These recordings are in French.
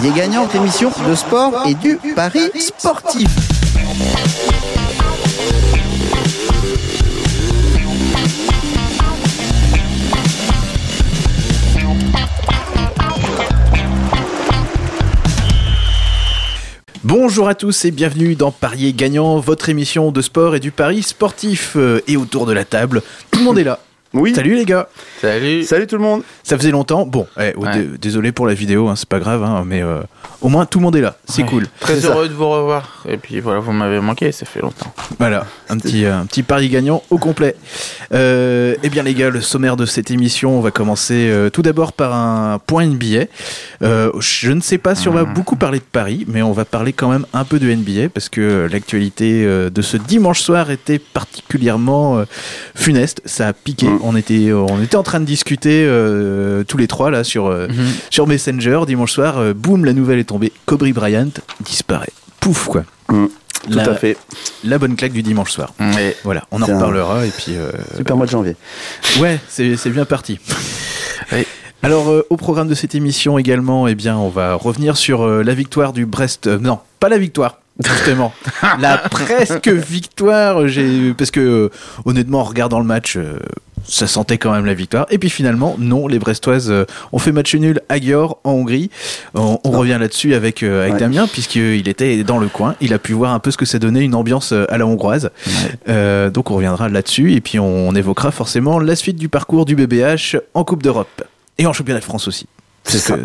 Parier gagnant, émission de sport et du pari sportif. Bonjour à tous et bienvenue dans Parier gagnant, votre émission de sport et du pari sportif. Euh, Et autour de la table, tout le monde est là. Oui. Salut les gars. Salut. Salut tout le monde. Ça faisait longtemps. Bon, eh, oh, Ouais. désolé pour la vidéo, hein, c'est pas grave, hein, mais euh, au moins tout le monde est là. C'est Ouais. cool. Très ça. heureux de vous revoir. Et puis voilà, vous m'avez manqué, ça fait longtemps. Voilà, un petit, euh, un petit pari gagnant au complet. Euh, eh bien les gars, le sommaire de cette émission, on va commencer euh, tout d'abord par un point NBA. Euh, je ne sais pas si on va beaucoup parler de Paris, mais on va parler quand même un peu de NBA parce que l'actualité euh, de ce dimanche soir était particulièrement euh, funeste. Ça a piqué. Mm. On était, on était en train de discuter euh, tous les trois là sur euh, sur Messenger dimanche soir. euh, boum, la nouvelle est tombée. Kobe Bryant disparaît. Pouf quoi. Mm. Tout La- à fait. La bonne claque du dimanche soir. Et Voilà, on en un- reparlera et puis euh, Super mois de janvier. ouais, c'est bien parti. Oui. Alors euh, au programme de cette émission également, eh bien on va revenir sur euh, la victoire du Brest. euh, non, pas la victoire. Justement, la presque victoire. J'ai parce que euh, honnêtement, en regardant le match, euh, ça sentait quand même la victoire. Et puis finalement, non, les Brestoises euh, ont fait match nul à Győr en Hongrie. On, on revient là-dessus avec euh, avec Ouais. Damien puisqu'il était dans le coin. Il a pu voir un peu ce que ça donnait une ambiance euh, à la hongroise. Euh, donc on reviendra là-dessus et puis on, on évoquera forcément la suite du parcours du BBH en Coupe d'Europe et en championnat de France aussi. C'est ça.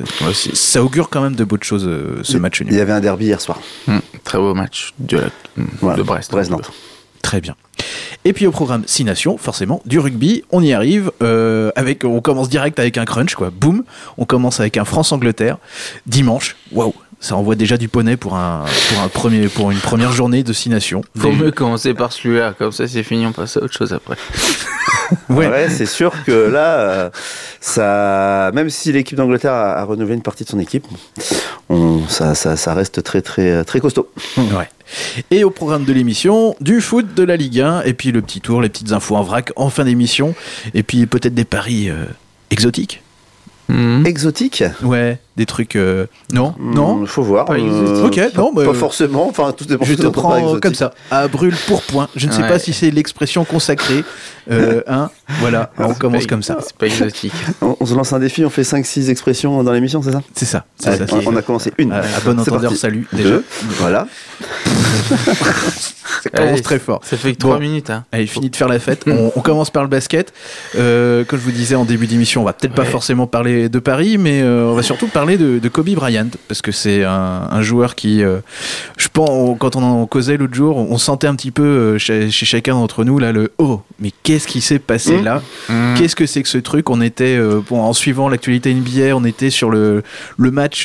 ça augure quand même de bonnes choses ce match Il nul. y avait un derby hier soir. Mm, Très beau match de, la- Voilà. de Brest. Brest-Nantes. Très bien. Et puis au programme 6 nations, forcément, du rugby, on y arrive. euh, avec, on commence direct avec un crunch, quoi. Boum. On commence avec un France-Angleterre. Dimanche. Waouh. Ça envoie déjà du poney pour, un, pour, un premier, pour une première journée de 6 nations. Faut mieux commencer par celui-là, comme ça c'est fini, on passe à autre chose après. Ouais. Ouais, c'est sûr que là, euh, ça, même si l'équipe d'Angleterre a, a renouvelé une partie de son équipe, on, ça, ça, ça reste très, très, très costaud. Ouais. Et au programme de l'émission, du foot, de la Ligue 1, et puis le petit tour, les petites infos en vrac en fin d'émission, et puis peut-être des paris euh, exotiques. Mm. Exotique Ouais, des trucs. euh, Non, non. Il faut voir. Pas exotique. Ok, pas, non, bah, pas forcément. Enfin, tout dépend Je te prends comme ça, à brûle pour point. Je ne sais Ouais. pas si c'est l'expression consacrée. Euh, hein, voilà, on commence pas- comme ça. C'est pas exotique. On, on se lance un défi, on fait 5-6 expressions dans l'émission, c'est ça? C'est ça. on, a commencé une. à, à bon entendeur, parti. salut. Déjà, Deux. Voilà. ça commence très fort. Ça fait que Bon. 3 minutes. Hein. Allez, fini de faire la fête. On, on commence par le basket. Euh, comme je vous disais en début d'émission, on va peut-être pas forcément parler de Paris, mais euh, on va surtout parler de, de Kobe Bryant parce que c'est un, un joueur qui, euh, je pense, on- quand on en causait l'autre jour, on sentait un petit peu chez, chez chacun d'entre nous là le oh, mais qu'est-ce qui s'est passé Mmh. là Mm. Qu'est-ce que c'est que ce truc? On était, bon, en suivant l'actualité NBA, on était sur le, le match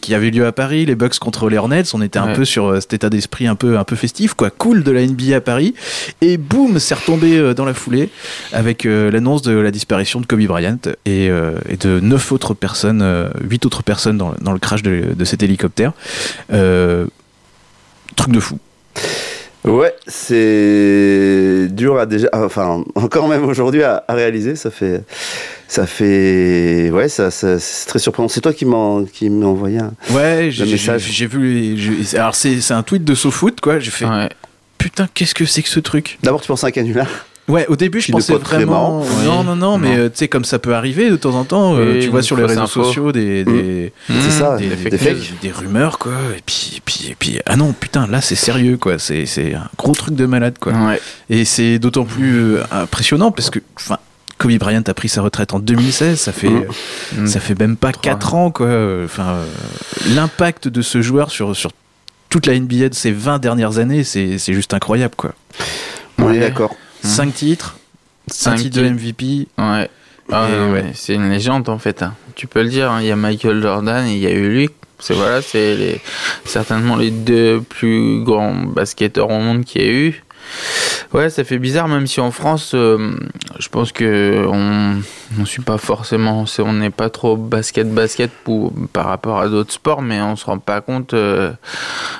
qui avait lieu à Paris, les Bucks contre les Hornets. On était un Ouais. peu sur cet état d'esprit un peu, un peu festif, quoi, cool de la NBA à Paris. Et boum, c'est retombé euh, dans la foulée avec euh, l'annonce de la disparition de Kobe Bryant et, euh, de neuf autres personnes, huit autres personnes dans, le crash de, cet hélicoptère. Truc de fou. Ouais, c'est dur à déjà, enfin encore même aujourd'hui à réaliser. Ça fait, ça fait, ouais, ça, ça- c'est très surprenant. C'est toi qui m'en, qui m'as envoyé un. Ouais, j'ai- vu. les- alors c'est c'est un tweet de SoFoot, quoi. J'ai fait Ouais. putain, qu'est-ce que c'est que ce truc? D'abord, tu penses à un canular? Ouais, au début, je pensais vraiment. Non, non, non, mais euh, tu sais, comme ça peut arriver de temps en temps, euh, tu vois sur les réseaux info. sociaux des, des, C'est ça, des, des des- fake des- news. des rumeurs, quoi. Et puis, et puis, et puis, ah non, putain, là, c'est sérieux, quoi. C'est c'est un gros truc de malade, quoi. Ouais. Et c'est d'autant plus euh, impressionnant parce que, enfin, Kobe Bryant a pris sa retraite en 2016, ça fait, Mm. Mm. ça fait même pas Trois 4 ans, quoi. Enfin, euh, l'impact de ce joueur sur, sur toute la NBA de ces 20 dernières années, c'est c'est juste incroyable, quoi. On est d'accord. 5 titres, 5 Cinq titres de MVP. Ouais. Ah, non, ouais. C'est une légende en fait. hein. Tu peux le dire. hein. Il y a Michael Jordan et il y a eu lui. C'est voilà, c'est certainement les deux plus grands basketteurs au monde qu'il y a eu. Ouais, ça fait bizarre, même si en France, euh, je pense que on on suit pas forcément, on n'est pas trop basket basket pour, par rapport à d'autres sports, mais on se rend pas compte euh,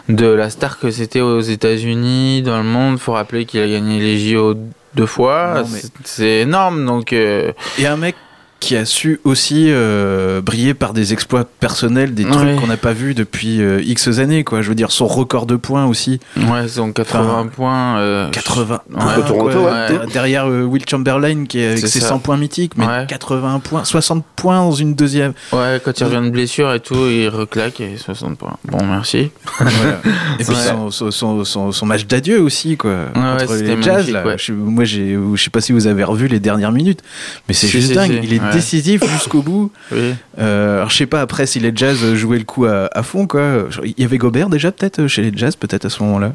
de la star que c'était aux États-Unis, dans le monde. Faut rappeler qu'il a gagné les JO deux fois, mais- c'est énorme, donc. euh, Et un mec qui a su aussi euh, briller par des exploits personnels, des trucs Ouais. qu'on n'a pas vus depuis euh, X années, quoi. Je veux dire, son record de points aussi. Ouais, en 80 Enfin, points. euh, 80. Ouais, Toronto, quoi. ouais. Der- Derrière euh, Will Chamberlain qui est avec ses ça. 100 points mythiques, mais Ouais. 81 points, 60 points dans une deuxième. Ouais, quand il revient de blessure et tout, il reclaque et 60 points. Bon, merci. Voilà. Et puis son, son, son, son- son match d'adieu aussi, quoi. ouais, contre c'était les Jazz, là. ouais. Je- moi, je sais pas si vous avez revu les dernières minutes, mais c'est juste dingue. Il est Ouais. décisif jusqu'au bout. Oui. Euh, alors, je sais pas après si les Jazz jouaient le coup à, à fond, quoi. Il y avait Gobert déjà, peut-être, chez les Jazz, peut-être à ce moment-là.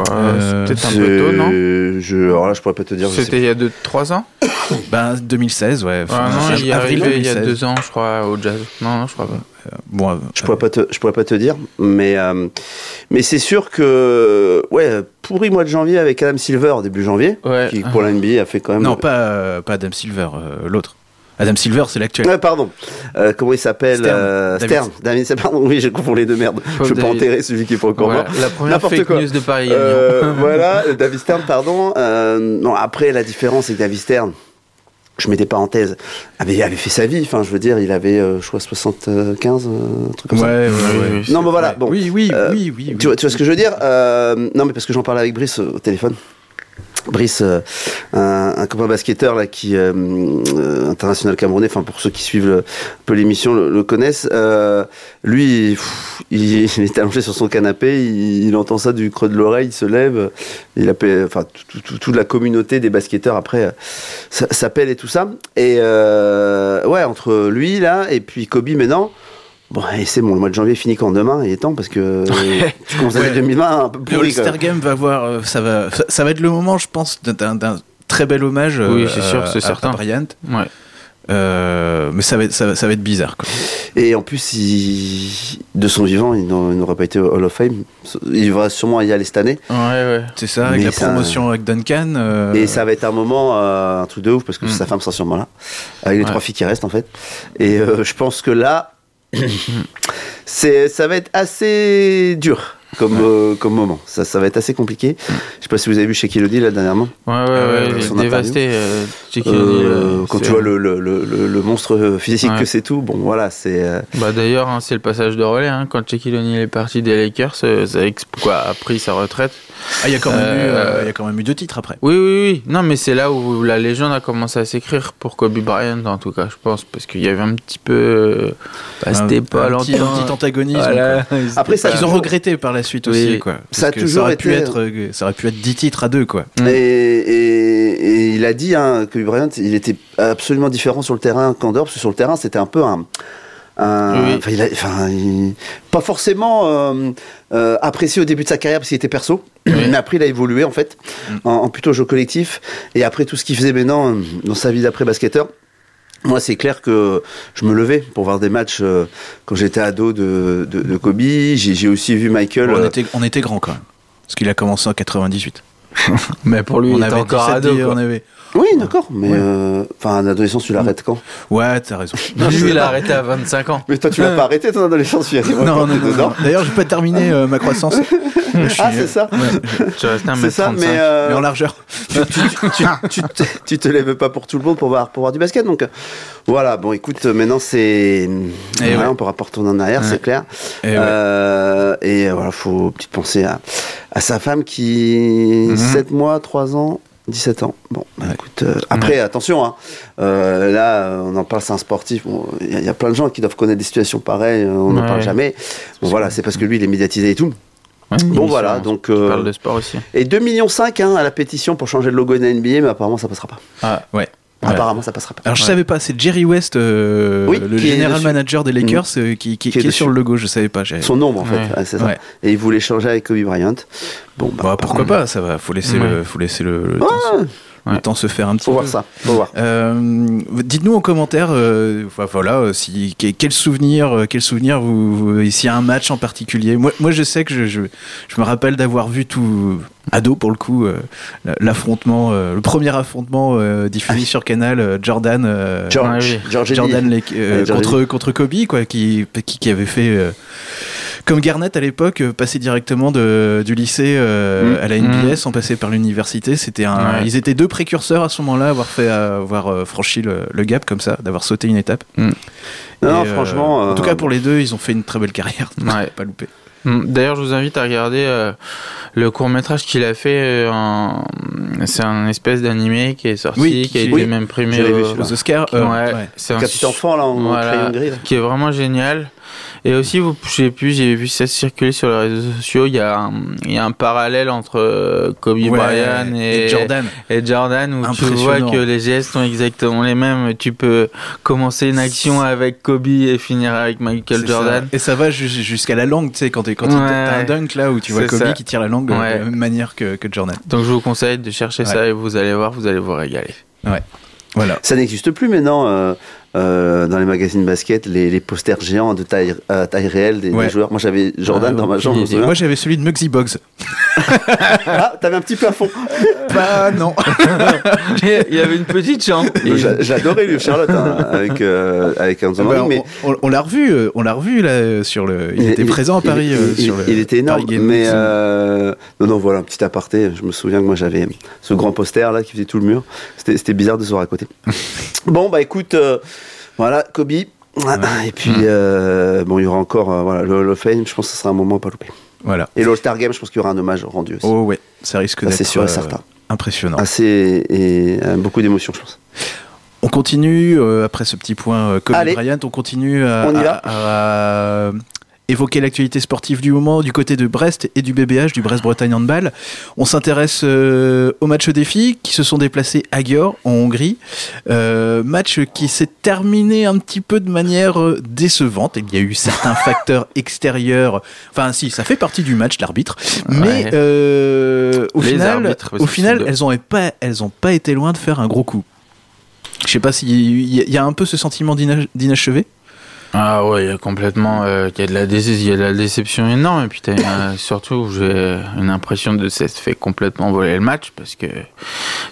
Euh, Euh, peut-être un peu tôt, non je, alors là, je pourrais pas te dire. C'était il y a 2-3 ans Ben, 2016, ouais. Non, il est avril arrivé il y a 2016. 2 ans, je crois, au jazz. Non, non, je crois pas. Bon, euh, Je pourrais pas te, je pourrais pas te dire, mais euh, mais c'est sûr que ouais, pourri mois de janvier avec Adam Silver début janvier, Ouais. qui pour la NBA a fait quand même. non, pas, euh, pas Adam Silver, euh, l'autre. Adam Silver, c'est l'actuel. Ouais, pardon. Euh, comment il s'appelle Stern. euh, David- Stern. David, pardon. Oui, je confonds les deux merdes. Paul je peux pas enterrer celui qui est pas encore Voilà, mort. La première fake quoi. news de Paris Euh, voilà, David Stern, pardon. Euh, non, après, la différence, c'est que David Stern, je mets des parenthèses, avait, avait fait sa vie. Enfin, je veux dire, il avait, euh, je crois, 75, euh, un truc comme Ouais, ça. ouais, ouais. oui, Non, mais voilà, bon. Oui, oui, Euh, oui, oui. oui. Tu vois, tu vois ce que je veux dire Euh, Non, mais parce que j'en parlais avec Brice au téléphone. Brice, euh, un, un copain basketteur là, qui euh, euh, international camerounais, enfin pour ceux qui suivent un peu l'émission le, le connaissent. euh, lui, il, il est allongé sur son canapé, il, il entend ça du creux de l'oreille, il se lève, il appelle, enfin tout- tout- toute la communauté des basketteurs après s'appelle et tout ça. Et ouais, entre lui là et puis Kobe maintenant. Bon, et c'est bon, le mois de janvier finit quand demain, il est temps parce que tu commences à Ouais. 2020 un peu Le pourri. quand All-Star même. Game va voir, euh, ça va, ça, ça va être le moment, je pense, d'un- d'un très bel hommage. Oui, euh, c'est sûr, à- c'est à- certain. À Bryant. Ouais. Euh, mais ça va, être, ça, va, ça va être bizarre. Quoi. Et en plus, il- de son vivant, il n'au- il n'aurait pas été au Hall of Fame. Il va sûrement y aller cette année. Ouais, ouais. C'est ça, avec Mais la ça- promotion avec Duncan. euh, Et ça va être un moment, euh, un truc de ouf, parce que Mm. sa femme sera sûrement là, avec les Ouais. trois filles qui restent en fait. Et euh, je pense que là, c'est, ça va être assez dur comme, euh, comme moment. Ça, ça va être assez compliqué. Je sais pas si vous avez vu chez Kilodi là dernièrement. Ouais, ouais, ouais, ouais, il est dévasté. euh, Shaquille Euh, euh, quand tu vois le, le, le, le- le monstre physique Ouais. que c'est tout, bon voilà, c'est. euh, Bah d'ailleurs, hein, c'est le passage de relais. Hein, quand Shaquille O'Neal est parti des Lakers, euh, ça quoi, a pris sa retraite. Ah, il y a quand même eu, Euh, euh, il y a quand même eu deux titres après. Oui, oui, oui. Non, mais c'est là où la légende a commencé à s'écrire pour Kobe Bryant, en tout cas, je pense, parce qu'il y avait un petit peu. euh, Bah, c'était pas un un petit antagonisme. Voilà. Après, ça- Qu'ils ont regretté par la suite aussi, Oui. quoi. Parce Ça a que toujours aurait pu être, euh, ça aurait pu être 10 titres à deux, quoi. Et, et- et il a dit hein, que Bryant, il était absolument différent sur le terrain qu'en dehors, parce que sur le terrain, c'était un peu un. un- Oui. enfin, il a- enfin, il- pas forcément euh, euh, apprécié au début de sa carrière parce qu'il était perso, mais après il a évolué en fait, Mm. en, en plutôt jeu collectif. Et après tout ce qu'il faisait maintenant dans sa vie d'après basketteur, moi, c'est clair que je me levais pour voir des matchs euh, quand j'étais ado de, de, de Kobe. J'ai j'ai aussi vu Michael. on, euh, était, on était grand quand même. Parce qu'il a commencé en 98. Mais pour lui, on il était avait encore 17, ado. quoi. on avait... Oui, d'accord, mais Ouais. euh, enfin, en adolescence, tu l'arrêtes quand? Ouais, t'as raison. Lui, il a arrêté à 25 ans. Mais toi, tu l'as pas arrêté ton adolescence. Moi, non, non, non, dedans. non. D'ailleurs, j'ai pas terminé euh, ma croissance. Suis, Ah, euh, c'est ça Tu restais à C'est ça, 1m35. mais, euh, Mais en largeur. tu, tu, tu, tu te, tu te lèves pas pour tout le monde pour voir, pour voir du basket. Donc euh, voilà, bon, écoute, euh, maintenant c'est. Eh voilà, ouais. On pourra pas retourner en arrière, Ouais. c'est clair. Et ouais. Euh, et voilà, faut petite pensée à, à sa femme qui. Mhm. 7 mois, 3 ans. 17 ans. Bon, bah, Ouais. écoute, euh, après, attention, hein. Euh, là, on en parle, c'est un sportif. Bon, Il y, a- il y a plein de gens qui doivent connaître des situations pareilles, euh, on n'en Ouais. parle jamais. Bon, voilà, c'est parce que lui, il est médiatisé et tout. Bon, voilà, donc. euh, parle de sport aussi. et 2,5 millions hein, à la pétition pour changer le logo de la NBA, mais apparemment ça passera pas. Ah, Ouais. Apparemment ça passera pas. Alors je Ouais. savais pas, c'est Jerry West, euh, Oui, le qui est général manager des Lakers, euh, qui, qui- Qui est qui est dessus. sur le logo, je savais pas. Son nombre en fait, Ouais. ouais, c'est ça. Ouais. Et il voulait changer avec Kobe Bryant. Bon, bah, Bah, pourquoi pas, ça va, faut laisser, le, Ouais. faut laisser le, le Ouais, temps se faire un petit faut peu. voir ça, faut voir. Euh, Dites-nous en commentaire, euh, voilà, euh, si, quel souvenir, quel souvenir vous, vous- s'il y a un match en particulier. Moi, moi, je sais que je, je, je me rappelle d'avoir vu tout ado pour le coup euh, l'affrontement, euh, le premier affrontement euh, diffusé sur Canal, Jordan, euh, George, Jordan euh, Jordan contre contre Kobe, quoi, qui qui, qui avait fait. Comme Garnett à l'époque, euh, passer directement de, du lycée euh, Mm. à la NBA sans passer par l'université, c'était un. Ouais. Ils étaient deux précurseurs à ce moment-là, avoir fait, avoir euh, franchi le, le gap comme ça, d'avoir sauté une étape. Mm. Non, euh, franchement. En tout cas, pour les deux, ils ont fait une très belle carrière. Ouais. Pas loupé. Mm. D'ailleurs, je vous invite à regarder euh, le court métrage qu'il a fait. euh, en... C'est un espèce d'animé qui est sorti, Oui, qui a été oui. même primé. Aux Oscars. euh, Ouais, ouais. c'est un Petit enfant là en Voilà. crayon gris. là. qui est vraiment génial. Et aussi, vous, je sais plus, j'ai vu ça circuler sur les réseaux sociaux. Il y a un, il y a un parallèle entre euh, Kobe Ouais, Bryant et, Jordan. et Jordan où tu vois que les gestes sont exactement les mêmes. Tu peux commencer une action avec Kobe et finir avec Michael Jordan. ça. Et ça va jus- jusqu'à la langue, tu sais, quand t'es- quand Ouais. t'as un dunk là où tu vois Kobe ça. qui tire la langue Ouais. de la même manière que, que Jordan. Donc je vous conseille de chercher Ouais. ça et vous allez voir, vous allez vous régaler. Voilà. Ça n'existe plus maintenant euh, euh, dans les magazines basket, les, les posters géants de taille, à taille réelle des, joueurs. Moi j'avais Jordan Ah, dans ma chambre. Moi j'avais celui de Muggsy Boggs. Ah, t'avais un petit plafond. Bah non. Il y avait une petite chambre. J'a- J'adorais lui, Charlotte, hein, avec, euh, avec un Ah bah, mais on, on- on l'a revu, euh, on l'a revu là euh, sur le. Il, était présent à Paris il- euh, il- sur le. il était énorme, mais euh, non, non, voilà, un petit aparté. Je me souviens que moi j'avais ce grand poster là qui faisait tout le mur. C'était c'était bizarre de se voir à côté. bon, bah écoute, euh, voilà, Kobe. Et puis, euh, bon, il y aura encore euh, voilà, le Hall of Fame. Je pense que ce sera un moment à pas louper. Voilà. Et l'All-Star Game, je pense qu'il y aura un hommage rendu aussi. Oh ouais, ça risque d'être. c'est sûr et euh, certain. Impressionnant. Assez et beaucoup d'émotions, je pense. On continue euh, après ce petit point euh, Kobe Allez. Bryant, on continue à, On y à- va. à évoquer l'actualité sportive du moment du côté de Brest et du BBH, du Brest-Bretagne Handball. On s'intéresse euh, au match des filles qui se sont déplacées à Győr en Hongrie. Euh, match qui s'est terminé un petit peu de manière euh, décevante. Il y a eu certains facteurs extérieurs. Enfin, si, ça fait partie du match, l'arbitre. Mais Ouais. euh, au Les final, arbitres, au elles ont pas, elles ont pas été loin de faire un gros coup. Je sais pas s'il y, y a un peu ce sentiment d'ina- d'inachevé. Ah ouais, il y a complètement, euh, il y a de la déception énorme et puis une- surtout j'ai une impression de s'être fait complètement voler le match parce que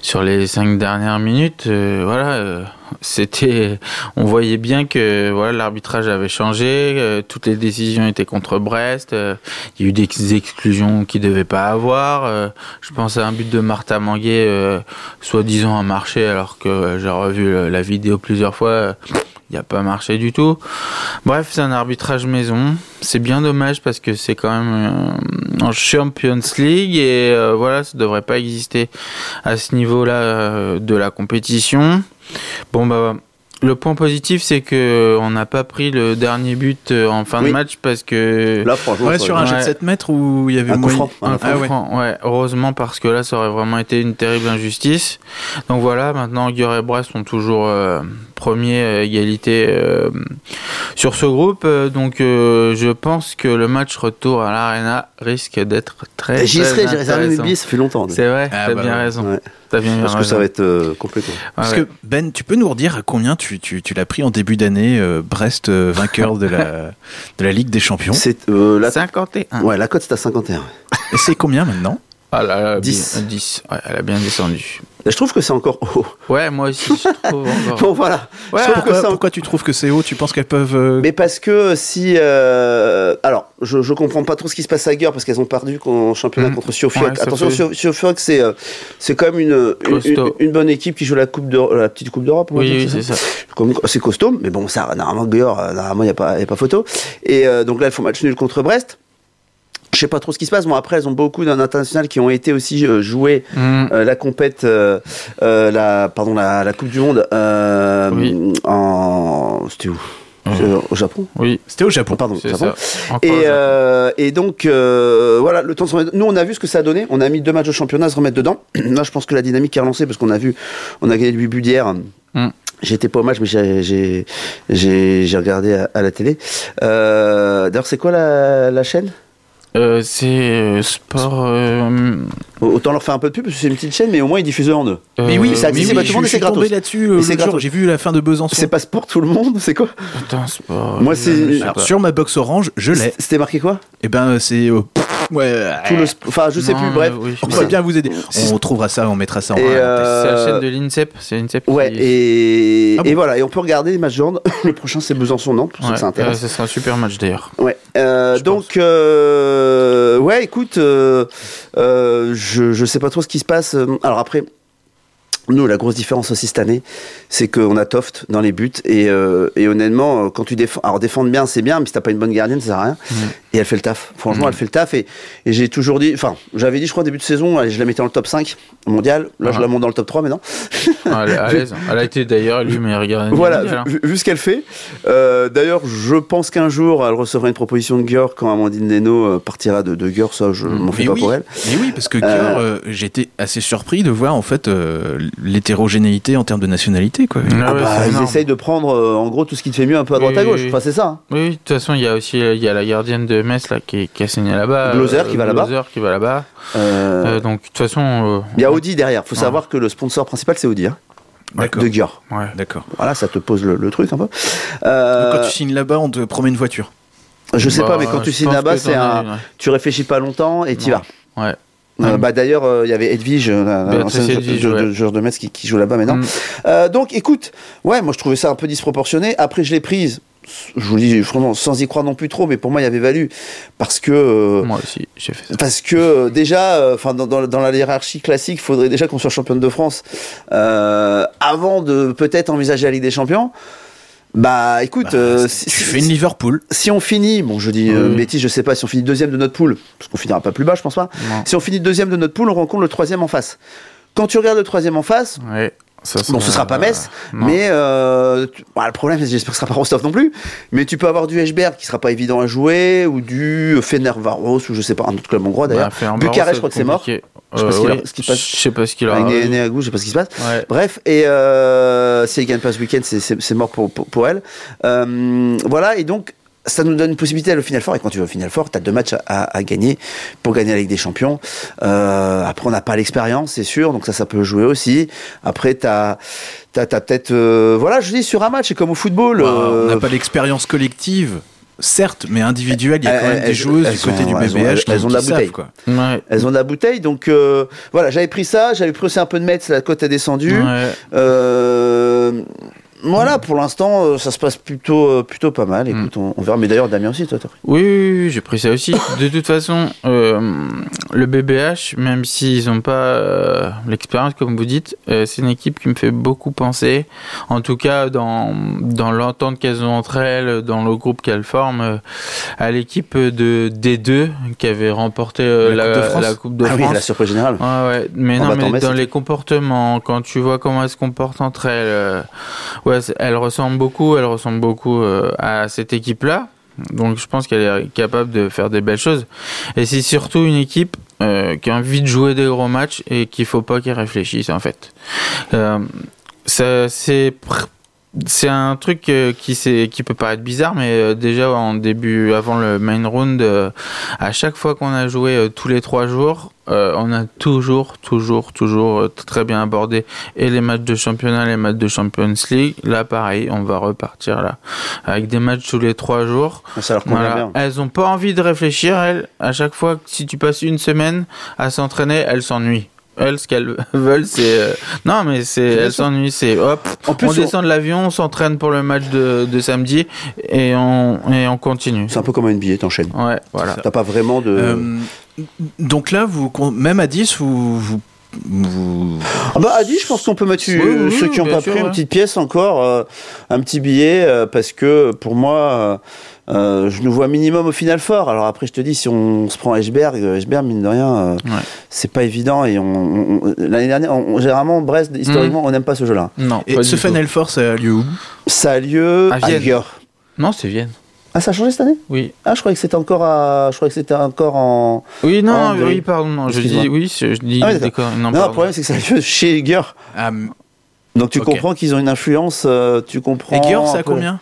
sur les cinq dernières minutes, euh, voilà, euh, c'était, on voyait bien que voilà l'arbitrage avait changé, euh, toutes les décisions étaient contre Brest, euh, il y a eu des exclusions qui devaient pas avoir. euh, je pense à un but de Martha Manguet, euh, soi-disant à marché alors que euh, j'ai revu la vidéo plusieurs fois. Il n'y a pas marché du tout. Bref, c'est un arbitrage maison. C'est bien dommage parce que c'est quand même euh, en Champions League et euh, voilà, ça devrait pas exister à ce niveau-là euh, de la compétition. Bon bah le point positif c'est que on n'a pas pris le dernier but en fin Oui. de match parce que Là, franchement, Ouais, sur un jet de Ouais. 7 mètres où il y avait Un coup moyen- franc. un Ah coup ouais. franc, ouais, heureusement parce que là ça aurait vraiment été une terrible injustice. Donc voilà, maintenant Győr et Brest sont toujours euh, premiers à égalité euh, sur ce groupe. Euh, Donc euh, je pense que le match retour à l'Arena risque d'être très, J'y serai, j'ai réservé mes billets, ça fait longtemps. C'est vrai, Ah t'as bah bien ouais. raison. Ouais. Bien Parce que raison. ça va être euh, complété. Parce Ouais, que Ben, tu peux nous redire à combien tu, tu, tu l'as pris en début d'année, euh, Brest euh, vainqueur de la, de la Ligue des Champions? C'est euh, la... 51. Ouais, la cote c'est à 51. Et c'est combien maintenant? Ah là là, 10. bien- 10. Ouais, elle a bien descendu. Je trouve que c'est encore haut. Ouais, moi aussi, je trouve encore. Bon, voilà. Ouais, Je trouve que pourquoi, tu trouves que c'est haut? Tu penses qu'elles peuvent. euh, Mais parce que si. euh, Alors, je, je comprends pas trop ce qui se passe à Guerre parce qu'elles ont perdu en championnat Mhm. contre. Ouais, ça Attention, fait- c'est euh, c'est quand même une, une, bonne équipe qui joue la, coupe de, la petite Coupe d'Europe. Oui, oui, c'est ça. C'est costaud, mais bon, ça, normalement, Guerre, euh, normalement, il n'y a, pas- y a pas photo. Et euh, donc là, elles font match nul contre Brest. Je sais pas trop ce qui se passe. Bon, après, elles ont beaucoup d'internationales qui ont été aussi euh, jouer Mm. euh, la compète, euh, la, pardon, la, la Coupe du Monde euh, Oui. en. C'était où? Euh, Au Japon? Oui, C'était au Japon, pardon. Japon. Et, euh, et donc, euh, voilà, le temps de remettre. Nous, on a vu ce que ça a donné. On a mis deux matchs au championnat à se remettre dedans. Là, je pense que la dynamique est relancée parce qu'on a vu, on a gagné le 8 buts d'hier. Mm. J'étais pas au match, mais j'ai- regardé à, à la télé. Euh, D'ailleurs, c'est quoi la, la chaîne? Euh, c'est euh, sport. euh, Autant leur faire un peu de pub parce que c'est une petite chaîne, mais au moins ils diffusent en deux. Mais oui, euh, c'est accessible mais à oui, tout le monde c'est gratos. là-dessus. J'ai vu la fin de Besançon. C'est pas pour tout le monde, c'est quoi Attends, sport. Moi, c'est- sur ma box orange, je l'ai. C'était marqué quoi? Et ben, c'est. Euh, Ouais, tout le, sp- enfin, je sais Non, plus, bref. oui. on c'est- bien vous aider. On trouvera ça, on mettra ça en Et, euh, C'est la chaîne de l'INSEP. C'est l'INSEP qui- Ouais, et, Ah bon et voilà, et on peut regarder les matchs de hand. Le prochain, c'est Besançon-Nantes, pour ceux Ouais, que ça intéresse. euh, ce sera un super match d'ailleurs. Ouais. Euh, donc, euh, ouais, écoute, euh, euh, je, je sais pas trop ce qui se passe. Alors après, nous, la grosse différence aussi cette année, c'est qu'on a Toft dans les buts. Et, euh, et honnêtement, euh, quand tu défends, alors défendre bien, c'est bien, mais si t'as pas une bonne gardienne, ça sert à rien. Et elle fait le taf. Franchement, Mm. elle fait le taf. Et, et j'ai toujours dit, enfin, j'avais dit, je crois, début de saison, allez, je la mettais dans le top 5 mondial. Là, je Ah. la monte dans le top 3 maintenant. Ah, Elle est à l'aise. Elle a été d'ailleurs élue meilleure gardienne. Voilà, hein. vu, vu ce qu'elle fait. Euh, D'ailleurs, je pense qu'un jour, elle recevra une proposition de Gure quand Amandine Neno euh, partira de, de Gure. Ça, je m'en fais Mais pas oui, pour elle. mais oui, parce que Euh, Gare, euh, j'étais assez surpris de voir en fait euh, l'hétérogénéité en termes de nationalité. Quoi. Ah Ah ouais, bah, ils essayent de prendre, en gros, tout ce qui te fait mieux un peu à droite Oui, à gauche. oui. Enfin, c'est ça. hein. Oui, de toute façon, il y a aussi y a la gardienne de Metz là, qui, qui a signé là-bas. Euh, qui va là-bas. Glauser qui va là-bas. Euh, Euh, donc, de toute façon. euh, Il y a Audi derrière. Faut Ouais. savoir que le sponsor principal, c'est Audi, hein, de Gure. ouais. D'accord. Voilà, ça te pose le, le truc un peu. Euh, quand tu signes là-bas, on te promet une voiture. je sais Bah, pas, mais quand tu signes là-bas, c'est un. ouais. Tu réfléchis pas longtemps et Ouais. vas. Ouais. Euh, bah d'ailleurs, euh, il y avait Edwige, euh, Edwige, joueur de, ouais. joueur de Metz qui, qui joue là-bas maintenant. Mm. Euh, donc, écoute, ouais, moi je trouvais ça un peu disproportionné. Après, je l'ai prise. Je vous le dis sans y croire non plus trop, mais pour moi, il y avait valu parce que euh, Moi aussi, j'ai fait ça. parce que euh, déjà, enfin dans, dans, dans la hiérarchie classique, il faudrait déjà qu'on soit championne de France euh, avant de peut-être envisager la Ligue des Champions. Bah, écoute, Bah, euh, si, tu fais une Liverpool. si on finit, bon, je dis euh, bêtise, je sais pas, si on finit deuxième de notre poule, parce qu'on finira pas plus bas, je pense pas. Non. Si on finit deuxième de notre poule, on rencontre le troisième en face. Quand tu regardes le troisième en face, Ouais. Ça bon, ce sera pas Metz, non. mais euh, tu- bah, le problème, c'est que j'espère que ce sera pas Rostov non plus. Mais tu peux avoir du Hechberg qui sera pas évident à jouer, ou du Fenervaros, ou je sais pas, un autre club hongrois d'ailleurs. Bah, Bucarest, je crois que c'est mort. Je sais pas Euh, ce qu'il qui passe. Je sais pas ce qu'il a. Avec à gauche, je sais pas ce qui se passe. Ouais. Bref, et euh, si elle gagne pas ce week-end, c'est- mort pour, pour, pour elle. Euh, voilà, et donc ça nous donne une possibilité à le Final Four. Et quand tu vas au Final Four, tu as deux matchs à, gagner pour gagner la Ligue des Champions. Euh, après, on n'a pas l'expérience, c'est sûr, donc ça, ça peut jouer aussi. Après, tu as, peut-être. euh, voilà, je dis sur un match, c'est comme au football. Bah, on euh, n'a pas l'expérience collective, certes, mais individuelle, il y a quand Elles- même des elles- joueuses elles du côté ont- du elles ont- BBH qui, elles ont de la savent, bouteille. quoi. Ouais. elles ont de la bouteille, donc euh, voilà, j'avais pris ça, j'avais pris aussi un peu de Metz, la cote a descendu. Ouais. Euh, voilà, pour l'instant, euh, ça se passe plutôt, euh, plutôt pas mal. Mm. Écoute, on, on verra. Mais d'ailleurs, Damien aussi, toi, t'as pris. Oui, oui, oui, j'ai pris ça aussi. De toute façon, euh, le BBH, même s'ils n'ont pas euh, l'expérience, comme vous dites, euh, c'est une équipe qui me fait beaucoup penser, en tout cas dans, dans l'entente qu'elles ont entre elles, dans le groupe qu'elles forment, à l'équipe de D2 qui avait remporté La la, Coupe de France la Coupe de ah oui, France. la surprise générale. Ouais, ouais, mais En non, mais dans les comportements, quand tu vois comment elles se comportent entre elles, euh, elles ressemblent beaucoup, elles ressemblent beaucoup euh, à cette équipe-là. Donc je pense qu'elle est capable de faire des belles choses. Et c'est surtout une équipe euh, qui a envie de jouer des gros matchs et qu'il faut pas qu'elle réfléchisse en fait. Euh, c'est c'est un truc euh, qui c'est qui peut paraître bizarre, mais euh, déjà en début, avant le main round, euh, à chaque fois qu'on a joué tous les trois jours, on a toujours, toujours, toujours très bien abordé et les matchs de championnat, les matchs de Champions League. Là, pareil, on va repartir là avec des matchs tous les trois jours. Ça Voilà. bien. Elles ont pas envie de réfléchir. Elles, à chaque fois, si tu passes une semaine à s'entraîner, elles s'ennuient. Elles, ce qu'elles veulent, c'est euh, non, mais c'est elles s'ennuient. C'est hop, En plus, on on- descend de l'avion, on s'entraîne pour le match de, de samedi et on et on continue. c'est un peu comme un NBA, t'enchaînes. Ouais, voilà. T'as pas vraiment de. Euh, donc là, vous, même à 10, vous, vous, vous- Ah bah, Adi, je pense qu'on peut mettre Oui, euh, oui, ceux qui n'ont pas sûr, pris une petite pièce encore, euh, un petit billet, euh, parce que pour moi, euh, euh, je nous vois minimum au final fort. Alors après, je te dis, si on se prend Eschberg, euh, Eschberg, mine de rien, euh, Ouais. c'est pas évident. Et on, on- on- l'année dernière, on- généralement, Brest, historiquement, on n'aime pas ce jeu-là. Non, Et ce. Final Four, ça a lieu où? Ça a lieu À Vienne. Non, c'est Vienne. Ah, ça a changé cette année? Oui. Ah, je croyais que c'était encore à, je croyais que c'était encore en. Oui, non, oui, pardon. Non, je dis oui, je, dis Ah oui, d'accord. Non, Non, le problème, c'est que ça a lieu chez Gyor. Ah, Donc tu comprends qu'ils ont une influence, euh, tu comprends. Et Georg, c'est à peu- combien?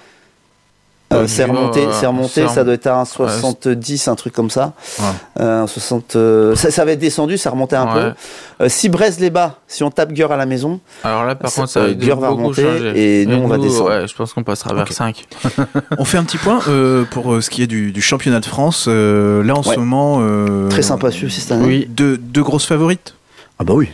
Euh, c'est du- remonté, euh, c'est remonté, ça doit être à un Ouais, 70, un truc comme ça. Ouais. Euh, un 60, euh, ça, ça va être descendu, ça remontait un Ouais. peu. Euh, si Brest les bat, si on tape Geur à la maison, Alors là, par Ça- contre, ça euh, va beaucoup remonter changer. et nous, on va descendre. Ouais, je pense qu'on passera vers Ok. 5. On fait un petit point euh, pour euh, ce qui est du, du championnat de France. Euh, là, en Ouais. ce moment. euh, très sympa suivre cette année. Oui. Deux, deux grosses favorites? Ah bah oui.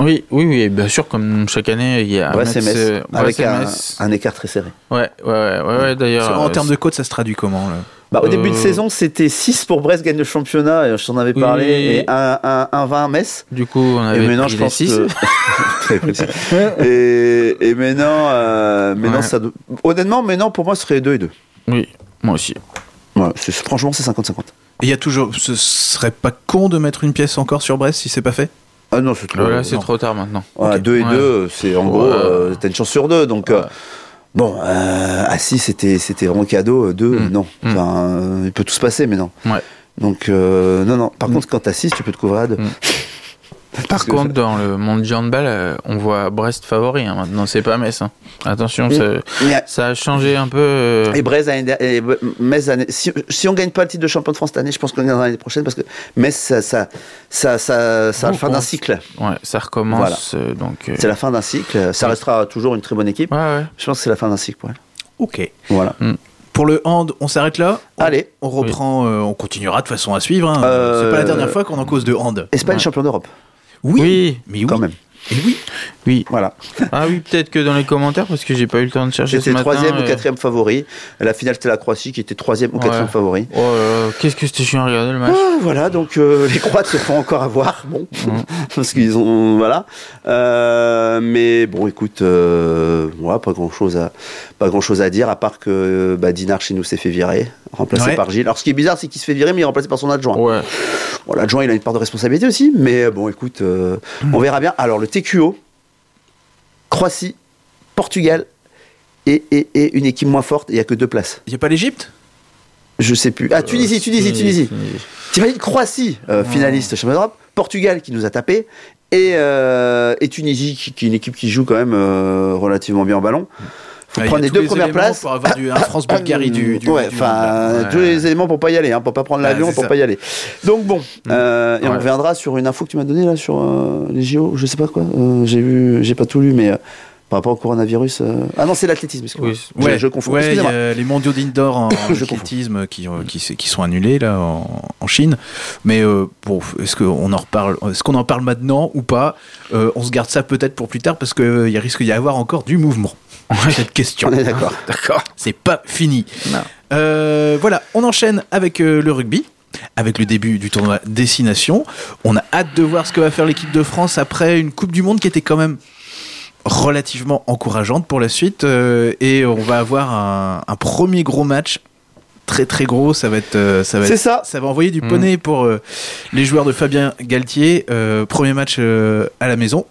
Oui, oui, oui, bien sûr, comme chaque année, il y a Ouais, Metz, euh, ouais, avec un, un écart très serré. Ouais, ouais, ouais, ouais, ouais, d'ailleurs. En euh, termes de cote, ça se traduit comment là Bah, au début de Euh, saison, c'était 6 pour Brest gagne le championnat, et je t'en avais Oui. parlé, et 1-20 à Metz. Du coup, on Et avait maintenant, pris je pense 6. que. et, et maintenant, euh, maintenant Ouais. ça. Honnêtement, maintenant, pour moi, ce serait 2 et 2. Oui, moi aussi. C'est- franchement, c'est 50-50. Et il y a toujours. Ce serait pas con de mettre une pièce encore sur Brest si c'est pas fait? Ah non, c'est trop. C'est trop tard maintenant. Voilà, Ok. 2 et Ouais. 2, c'est en Ouais. gros, euh, t'as une chance sur 2. Donc, euh, Ouais. bon, euh, à 6, c'était, c'était vraiment cadeau. 2, Mm. non. Mm. Enfin, euh, il peut tout se passer, mais non. Ouais. Donc, euh, non, non. Par Mm. contre, quand t'as 6, tu peux te couvrir à 2. Mm. Par contre, dans le monde du handball, euh, on voit Brest favori hein, maintenant, c'est pas Metz. hein. Attention, Mm. ça, ça a changé un peu. euh, Et Brest, et Metz, si, si on gagne pas le titre de champion de France cette année, je pense qu'on gagnera l'année prochaine parce que Metz, ça, ça, ça, ça, ça a la fin d'un cycle. Ouais, ça recommence. euh, donc, euh, C'est la fin d'un cycle. Ça Ouais. restera toujours une très bonne équipe. Ouais, ouais. Je pense que c'est la fin d'un cycle. Ok. Voilà. Pour le hand, on s'arrête là? On- Allez. On reprend, euh, on continuera de façon à suivre. hein. Euh, C'est pas la dernière fois qu'on en cause de hand. Espagne Ouais. champion d'Europe. Oui, Oui, mais oui. Quand même. Et oui. oui. Voilà. Ah oui, peut-être que dans les commentaires, parce que j'ai pas eu le temps de chercher matin. troisième ou euh, quatrième favori. La finale, c'était la Croatie qui était troisième ou Ouais. quatrième favori. Oh là, qu'est-ce que c'était chiant à regarder le match. Ah, voilà, donc euh, les Croates se font encore avoir, bon, Mhm. parce qu'ils ont, voilà. Euh, mais bon, écoute, euh, voilà, pas grand chose à, pas grand chose à dire, à part que bah, Dinar chez nous s'est fait virer, remplacé Ouais. par Gilles. Alors, ce qui est bizarre, c'est qu'il se fait virer, mais il est remplacé par son adjoint. Ouais. Bon, l'adjoint, il a une part de responsabilité aussi, mais bon, écoute, euh, on verra bien. Alors, le TQO, Croatie, Portugal et, et, et une équipe moins forte, il n'y a que deux places. Il y a pas l'Égypte? Je sais plus. Ah, Tunisie, Euh, Tunisie, Tunisie. T'imagines Croatie, euh, finaliste champion d'Europe, Portugal qui nous a tapé, et, euh, et Tunisie qui, qui est une équipe qui joue quand même euh, relativement bien en ballon. Faut Ouais, prendre il y les deux premières places. Pour avoir du, un France-Bulgarie du, du. ouais, du enfin, tous les éléments pour pas y aller, hein, pour pas prendre l'avion, pour ça. pas y aller. Donc bon, euh, et on reviendra sur une info que tu m'as donnée là sur euh, les JO, je sais pas quoi. Euh, j'ai vu, j'ai pas tout lu, mais par rapport au coronavirus. euh, Ah non, c'est l'athlétisme. Oui, Je- Ouais, je, confonds. ouais, y a les mondiaux d'indoor en athlétisme qui, qui, qui sont annulés là en, en Chine. Mais euh, bon, est-ce qu'on en reparle Est-ce qu'on en parle maintenant ou pas? Euh, On se garde ça peut-être pour plus tard parce qu'il il risque d'y avoir encore du mouvement. Cette question. On est d'accord. D'accord. C'est pas fini. Non. Euh, voilà, on enchaîne avec euh, le rugby. Avec le début du tournoi Destination, on a hâte de voir ce que va faire l'équipe de France après une Coupe du Monde qui était quand même relativement encourageante pour la suite. euh, et on va avoir un, un premier gros match très très gros. Ça va être, ça va être- ça. ça va envoyer du poney pour les joueurs de Fabien Galtier. Premier match à la maison.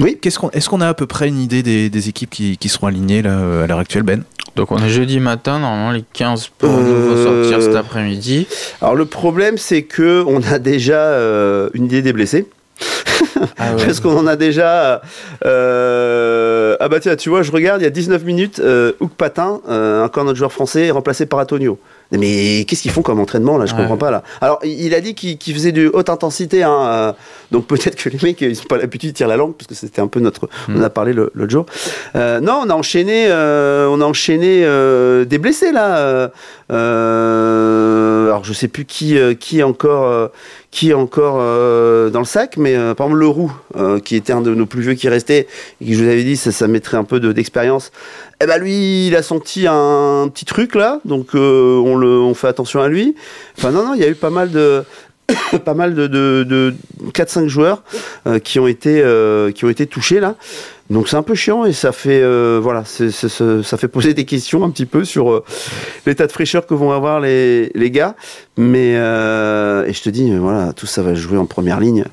Oui. Qu'est-ce qu'on, est-ce qu'on a à peu près une idée des, des équipes qui, qui seront alignées là, euh, à l'heure actuelle, Ben? Donc on est jeudi matin, normalement les 15 pour Euh, sortir cet après-midi. Alors le problème, c'est que on a déjà euh, une idée des blessés. Ah ouais. Parce qu'on en a déjà. euh, Ah bah tiens, tu vois, je regarde, il y a 19 minutes, euh, Houk Patin, euh, encore notre joueur français, est remplacé par Antonio. Mais qu'est-ce qu'ils font comme entraînement là? Je Ouais. comprends pas là. Alors il a dit qu'il faisait de haute intensité, hein, euh, donc peut-être que les mecs ils ont pas l'habitude de tirer la langue parce que c'était un peu notre. On a parlé le- l'autre jour. Euh, non, on a enchaîné, euh, on a enchaîné euh, des blessés là. Euh, alors je sais plus qui euh, qui est encore euh, qui encore dans le sac, mais par exemple Leroux, qui était un de nos plus vieux qui restait, et qui je vous avais dit ça, mettrait un peu de- d'expérience. Eh ben lui, il a senti un petit truc là, donc on fait attention à lui. Enfin non non, il y a eu pas mal de pas mal de, de, de 4-5 joueurs qui ont été qui ont été touchés là. Donc c'est un peu chiant et ça fait euh, voilà, c'est- c'est- c'est- ça fait poser des questions un petit peu sur euh, l'état de fraîcheur que vont avoir les, les gars. Mais euh, et je te dis euh, voilà, tout ça va jouer en première ligne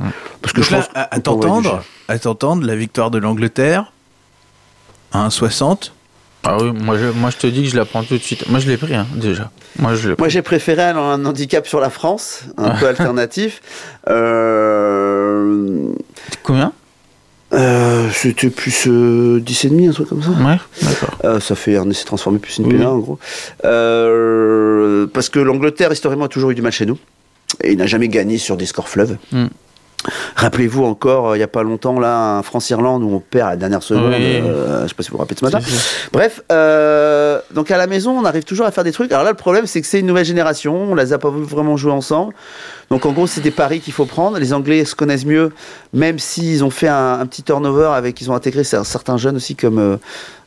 parce que Donc je là, pense à, t'entendre, à t'entendre, la victoire de l'Angleterre à 1,60. Ah oui, moi je, moi je te dis que je la prends tout de suite. Moi je l'ai pris hein, déjà. Moi je l'ai Moi, j'ai préféré un, un handicap sur la France, un peu alternatif. Euh, Combien? Euh, C'était plus euh, 10,5, un truc comme ça. Ouais, d'accord. Euh, ça fait un essai transformé plus une Oui. pénale en gros. Euh, parce que l'Angleterre, historiquement, a toujours eu du mal chez nous. Et il n'a jamais gagné sur des scores fleuves. Mm. Rappelez-vous encore, euh, il n'y a pas longtemps, là, France-Irlande où on perd à la dernière seconde. Oui. euh, je ne sais pas si vous vous rappelez de ce matin. Si, si. Bref, euh, donc à la maison, on arrive toujours à faire des trucs. Alors là, le problème, c'est que c'est une nouvelle génération. On les a pas vraiment jouer ensemble. Donc en gros, c'est des paris qu'il faut prendre. Les Anglais se connaissent mieux, même s'ils ont fait un, un petit turnover avec, ils ont intégré cer- certains jeunes aussi, comme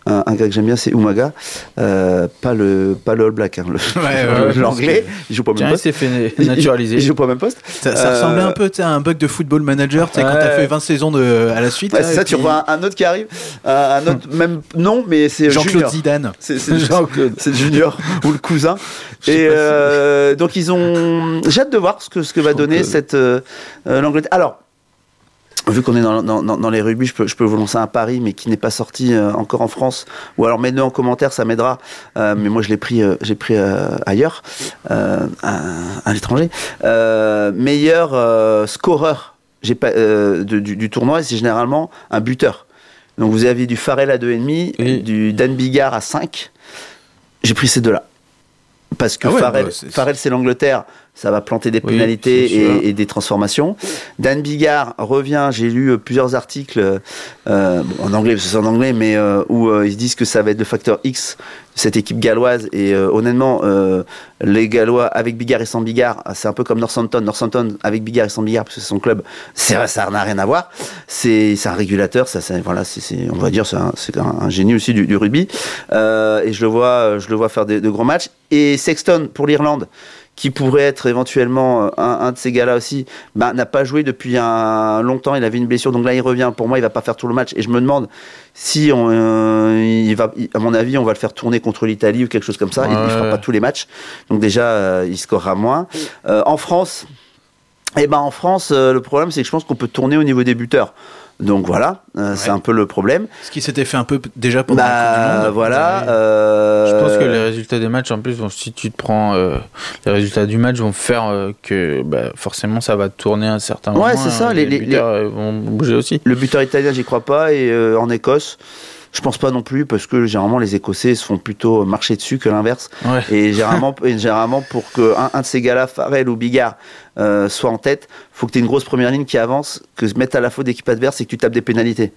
un, un gars que j'aime bien, c'est Umaga. Euh, pas le, pas le All Black, hein, le- ouais, ouais, l'anglais. Il joue pas au même poste. s'est fait Il- naturaliser. Il, il joue pas au même poste. Ça, ça Euh, ressemblait un peu à un bug de football manager, tu sais, quand t'as fait 20 saisons de, à la suite. Ouais, là, ça, tu puis vois un, un autre qui arrive, un, un autre, même non, mais c'est Jean-Claude. Zidane. C'est Jean-Claude. c'est junior ou le cousin. Et euh, donc ils ont. J'ai hâte de voir ce que ce que va donner cette euh, euh, l'Angleterre. Alors. Vu qu'on est dans, dans, dans- les rugby, je peux, je peux vous lancer un pari, mais qui n'est pas sorti euh, encore en France. Ou alors mettez-le en commentaire, ça m'aidera. Euh, mais moi, je l'ai pris, euh, j'ai pris euh, ailleurs, euh, à, à l'étranger. Euh, meilleur euh, scoreur j'ai pas, euh, de- du, du tournoi, c'est généralement un buteur. Donc vous avez du Farrell à 2,5, Oui. du Dan Bigard à 5. J'ai pris ces deux-là. Parce que Ah ouais, Farrell, bah, Farrell, c'est l'Angleterre, ça va planter des pénalités et, et des transformations. Dan Bigard revient, j'ai lu euh, plusieurs articles euh, en anglais, parce que c'est en anglais, mais euh, où euh, ils disent que ça va être le facteur X de cette équipe galloise. Et euh, honnêtement, euh, les Gallois avec Bigard et sans Bigard, ah, c'est un peu comme Northampton. Northampton avec Bigard et sans Bigard, parce que c'est son club, ça n'a rien à voir. C'est c'est un régulateur, ça, c'est- voilà, c'est c'est- on va dire, c'est un, c'est un, un génie aussi du, du rugby. Euh, et je le vois, je le vois faire des- de gros matchs. Et Sexton pour l'Irlande qui pourrait être éventuellement euh, un, un de ces gars-là aussi, bah, n'a pas joué depuis un longtemps. Il avait une blessure, donc là il revient. Pour moi, il va pas faire tout le match. Et je me demande si, on, euh, il va, à mon avis, on va le faire tourner contre l'Italie ou quelque chose comme ça. Il, il fera pas tous les matchs, donc déjà euh, il scorera moins. Euh, en France, eh ben en France, euh, le problème c'est que je pense qu'on peut tourner au niveau des buteurs. Donc voilà, euh, c'est Ouais. un peu le problème. Ce qui s'était fait un peu déjà pendant la Coupe du Bah Monde. voilà. Ouais. euh, Je pense que les résultats des matchs, en plus, vont, si tu te prends, euh, les résultats du match vont faire euh, que bah, forcément ça va tourner à un certain Ouais, moment. c'est hein, ça, les- les- buteurs euh, vont bouger aussi. Le buteur italien, j'y crois pas. Et euh, en Écosse, je pense pas non plus parce que généralement les Écossais se font plutôt marcher dessus que l'inverse. Ouais. Et généralement, et généralement pour que un, un de ces gars-là, Farrell ou Bigard, euh, soit en tête, faut que tu aies une grosse première ligne qui avance, que se mettre à la faute d'équipe adverse et que tu tapes des pénalités.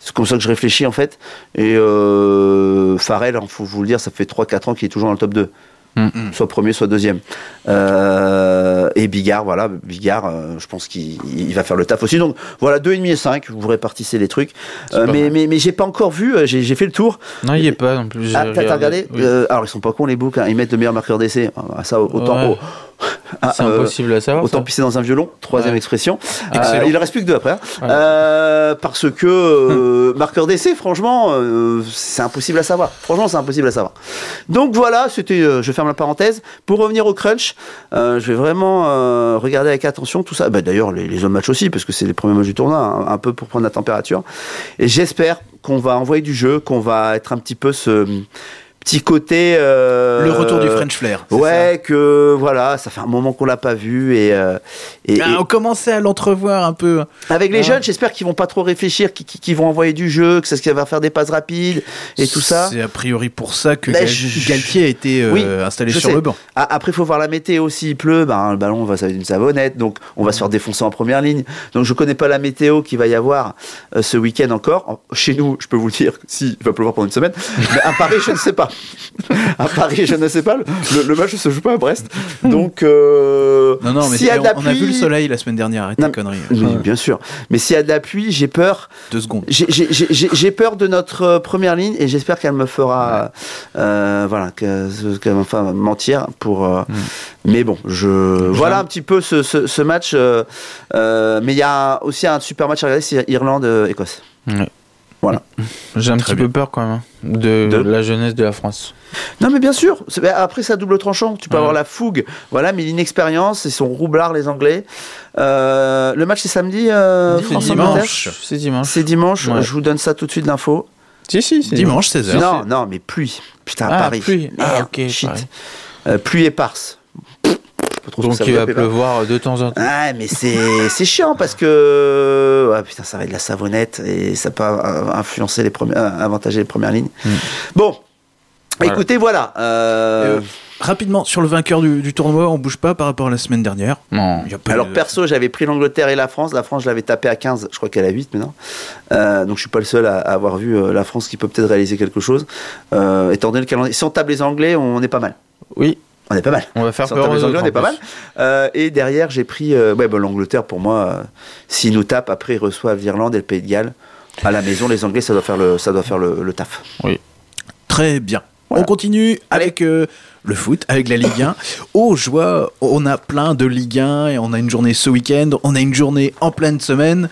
C'est comme ça que je réfléchis en fait. Et euh, Farrell, il faut vous le dire, ça fait 3-4 ans qu'il est toujours dans le top 2. Mm. Soit premier, soit deuxième. Euh, et Bigard, voilà, Bigard, euh, je pense qu'il il va faire le taf aussi. Donc voilà, 2,5 et 5, vous répartissez les trucs. Euh, mais mais, mais j'ai pas encore vu, euh, j'ai j'ai fait le tour. Non, il n'y est pas non plus. Ah, t'as regardé Oui. Alors ils sont pas cons les boucs, hein. ils mettent le meilleur marqueur d'essai. Ah, Ça autant. Ouais. oh, ah, C'est euh, impossible à savoir. Autant ça. pisser dans un violon, troisième Ouais. expression. Euh, il en reste plus que deux après. hein. Ouais. Euh, parce que euh, marqueur d'essai, franchement, c'est impossible à savoir. Franchement, c'est impossible à savoir. Donc voilà, c'était. je ferme la parenthèse. Pour revenir au crunch, je vais vraiment regarder avec attention tout ça. Bah, D'ailleurs, les, les autres matchs aussi, parce que c'est les premiers matchs du tournoi, hein, un peu pour prendre la température. Et j'espère qu'on va envoyer du jeu, qu'on va être un petit peu ce petit côté. euh, Le retour du French Flair. c'est Ouais, que voilà, ça fait un moment qu'on l'a pas vu et, euh, et, Ah, on commençait à l'entrevoir un peu. avec les Ah. jeunes, j'espère qu'ils vont pas trop réfléchir, qu'ils- vont envoyer du jeu, que ça ce qui va faire des passes rapides et tout ça. C'est a priori pour ça que Là, Gal- je- Galtier a été euh, Oui, installé sur sais. le banc. Après, il faut voir la météo. S'il pleut, ben, le ballon va s'avoir une savonnette, donc on va se faire défoncer en première ligne. Donc je connais pas la météo qu'il va y avoir euh, ce week-end encore. En- Chez nous, je peux vous le dire, si il va pleuvoir pendant une semaine. Mais à Paris, je ne sais pas. À Paris, je ne sais pas. Le, le match ne se joue pas à Brest. Donc, euh, Non, non, mais s'il y a c'est- de la on, on a vu le soleil la semaine dernière, arrête Non, tes conneries. Oui, Ouais. bien sûr. Mais s'il y a de la pluie, j'ai peur. Deux secondes. J'ai- peur de notre euh, première ligne et j'espère qu'elle me fera, euh, voilà, que- qu'elle me fera mentir pour. euh, Mais bon, je voilà un petit peu ce, ce, ce match. euh, euh, mais il y a aussi un super match à regarder, c'est Irlande-Écosse. Voilà. J'ai un Très petit peu peur quand même hein, de, De la jeunesse de la France. Non, mais bien sûr. bah, Après, c'est à double tranchant. Tu peux Ouais. avoir la fougue, voilà, mais l'inexpérience, ils sont roublards les Anglais. Euh, le match c'est samedi. euh, dimanche. C'est dimanche. C'est dimanche. Ouais. Je vous donne ça tout de suite l'info. Si, si, c'est Dimanche 16h. Non, non, mais pluie. Putain, à Ah, Paris. pluie. Ah, ok, shit. Euh, pluie éparse. Pas trop Donc il va pleuvoir de temps en temps. Ah, mais c'est chiant parce que ouais, putain, ça va être de la savonnette et ça peut influencer les premières, euh, avantager les premières lignes. Mm. Bon, Voilà. écoutez, voilà. euh, Euh, Rapidement, sur le vainqueur du, du tournoi, on bouge pas par rapport à la semaine dernière. Non. A alors de- perso, j'avais pris l'Angleterre et la France. La France, je l'avais tapé à 15, je crois qu'elle à 8 maintenant. Euh, donc je suis pas le seul à, à avoir vu euh, la France qui peut peut-être réaliser quelque chose. Étant donné le calendrier, si on tape les Anglais, on est pas mal. Oui, On est pas mal. on va faire peur aux Anglais, on est pas mal. Euh, et derrière, j'ai pris euh, ouais, bah, l'Angleterre pour moi. euh, S'ils nous tapent, après ils reçoivent l'Irlande et le Pays de Galles. À la maison, les Anglais, ça doit faire le, ça doit faire le, le taf. Très bien. Voilà. On continue avec euh, le foot, avec la Ligue 1. Oh, je vois, on a plein de Ligue 1 et on a une journée ce week-end, on a une journée en pleine semaine.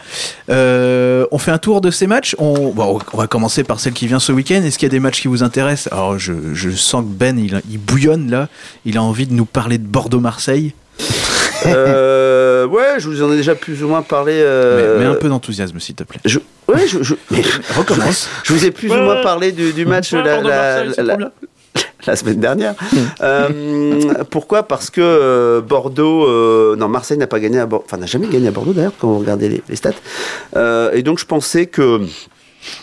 Euh, on fait un tour de ces matchs. On, bon, on va commencer par celle qui vient ce week-end. Est-ce qu'il y a des matchs qui vous intéressent? Alors, je, je sens que Ben, il, il bouillonne là. Il a envie de nous parler de Bordeaux-Marseille. Euh, ouais, je vous en ai déjà plus ou moins parlé. euh, Mais, mais un peu d'enthousiasme, s'il te plaît. Je, ouais, je, Recommence. je vous ai plus ou moins parlé du, du match la, la- la- la semaine dernière. Euh, pourquoi Parce que euh, Bordeaux, euh, non, Marseille n'a pas gagné à Bordeaux, enfin n'a jamais gagné à Bordeaux d'ailleurs quand vous regardez les, les stats. Et donc je pensais que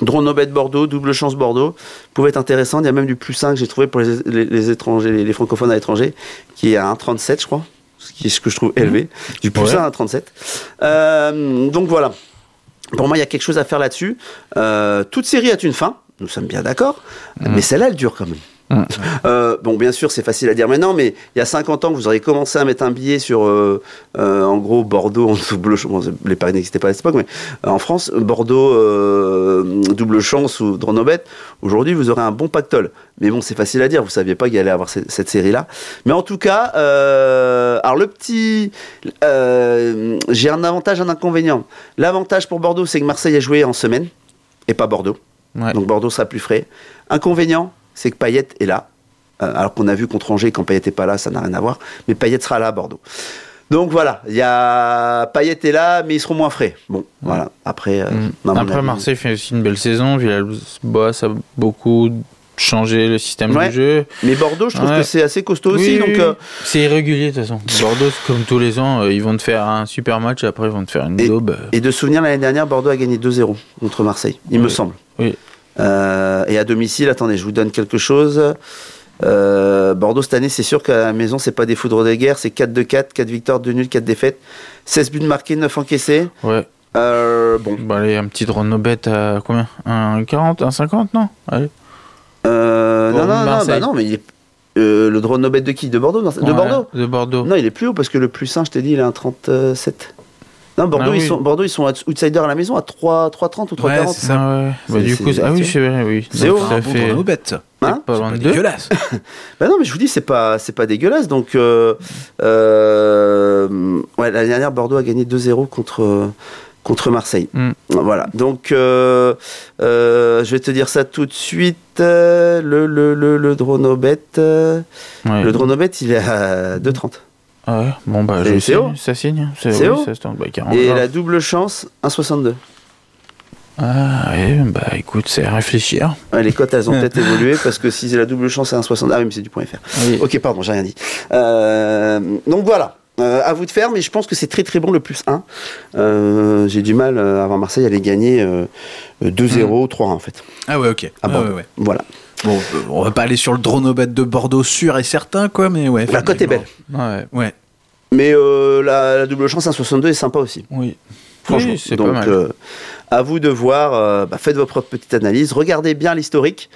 Dronobet Bordeaux, double chance Bordeaux, pouvait être intéressant. Il y a même du plus 5 que j'ai trouvé pour les, les- les étrangers, les, francophones à l'étranger, qui est à 1,37 je crois, ce qui est ce que je trouve élevé. Du plus Ouais. 1 à 1,37. Euh, donc voilà. Pour moi, il y a quelque chose à faire là-dessus. Toute série a une fin, nous sommes bien d'accord, mais celle-là, elle dure quand même. Euh, bon, bien sûr, c'est facile à dire maintenant, mais il y a 50 ans que vous auriez commencé à mettre un billet sur, euh, euh, en gros, Bordeaux en double chance. Bon, les paris n'existaient pas à cette époque, mais euh, en France, Bordeaux euh, double chance ou Dronobet, aujourd'hui, vous aurez un bon pactole. Mais bon, c'est facile à dire, vous saviez pas qu'il allait avoir cette, cette série-là. Mais en tout cas, euh, alors le petit. euh, J'ai un avantage, un inconvénient. L'avantage pour Bordeaux, c'est que Marseille a joué en semaine et pas Bordeaux. Ouais. Donc Bordeaux sera plus frais. Inconvénient, c'est que Payet est là. Euh, alors qu'on a vu contre Angers, quand Payet n'est pas là, ça n'a rien à voir. Mais Payet sera là à Bordeaux. Donc voilà, il y a Payet est là, mais ils seront moins frais. Bon, voilà. Après, euh, Mm. Après, avis- Marseille fait aussi une belle saison. Villas-Boas a beaucoup changé le système Ouais. du jeu. Mais Bordeaux, je trouve Ouais. que c'est assez costaud aussi. Oui, donc oui, euh, c'est irrégulier de toute façon. Bordeaux, comme tous les ans, ils vont te faire un super match et après ils vont te faire une Et- daube. Et de souvenir, l'année dernière, Bordeaux a gagné 2-0 contre Marseille, il me semble. Oui. Euh, et à domicile, attendez, je vous donne quelque chose. Euh, Bordeaux, cette année, c'est sûr qu'à la maison, c'est pas des foudres de guerre, c'est 4-2-4, 4 victoires, 2 nuls, 4 défaites. 16 buts marqués, 9 encaissés. Ouais. Euh, bon. Bah, allez, un petit drone bête à combien? Un 40, un 50, non? Allez. Euh, non, non, non, bah non, mais il est. le drone Nobel de qui? De Bordeaux non, De Ouais, Bordeaux De Bordeaux. Non, il est plus haut parce que le plus 1, je t'ai dit, il est à un 37. Non, Bordeaux, Ah ils oui. sont, Bordeaux, ils sont outsiders à la maison à 3, 3,30 ou 3,40. Ouais, c'est ça. Ah ouais. Bah, du coup, c'est- ah oui, c'est- c'est vrai, oui. c'est haut, bon fait Bruno bête. Hein pas Pas dégueulasse. Bah non, mais je vous dis, c'est pas, c'est pas dégueulasse. Donc, euh, euh, ouais, l'année dernière, Bordeaux a gagné 2-0 contre, contre Marseille. Mm. Voilà. Donc, euh, euh, je vais te dire ça tout de suite. Euh, Le, le, le, le Dronobet, euh, Ouais. le Dronobet, il est à 2,30. Ah ouais. Bon, bah, C'est- je c'est haut. ça signe. C'est oui, haut. Ça se tente. Bah. Et la double chance, 1,62. Ah ouais, bah écoute, c'est à réfléchir. Ouais, les cotes, elles ont peut-être évolué parce que si la double chance, c'est 1,60. Ah oui, mais c'est du point FR. Oui. Ok, pardon, j'ai rien dit. Euh, donc voilà. Euh, à vous de faire, mais je pense que c'est très très bon le plus 1. Euh, j'ai du mal avant Marseille à les gagner euh, 2-0, 3-1 en fait. Ah ouais, ok. Ah Bordeaux. ouais, ouais. Voilà. Bon, euh, on va pas aller sur le dronobet de Bordeaux sûr et certain, quoi, mais ouais. La cote est belle. Ouais. Ouais. Mais euh, la, la double chance 1,62 est sympa aussi. Oui. Franchement, Oui, donc pas mal. euh, à vous de voir. euh, bah, faites votre petite analyse. Regardez bien l'historique.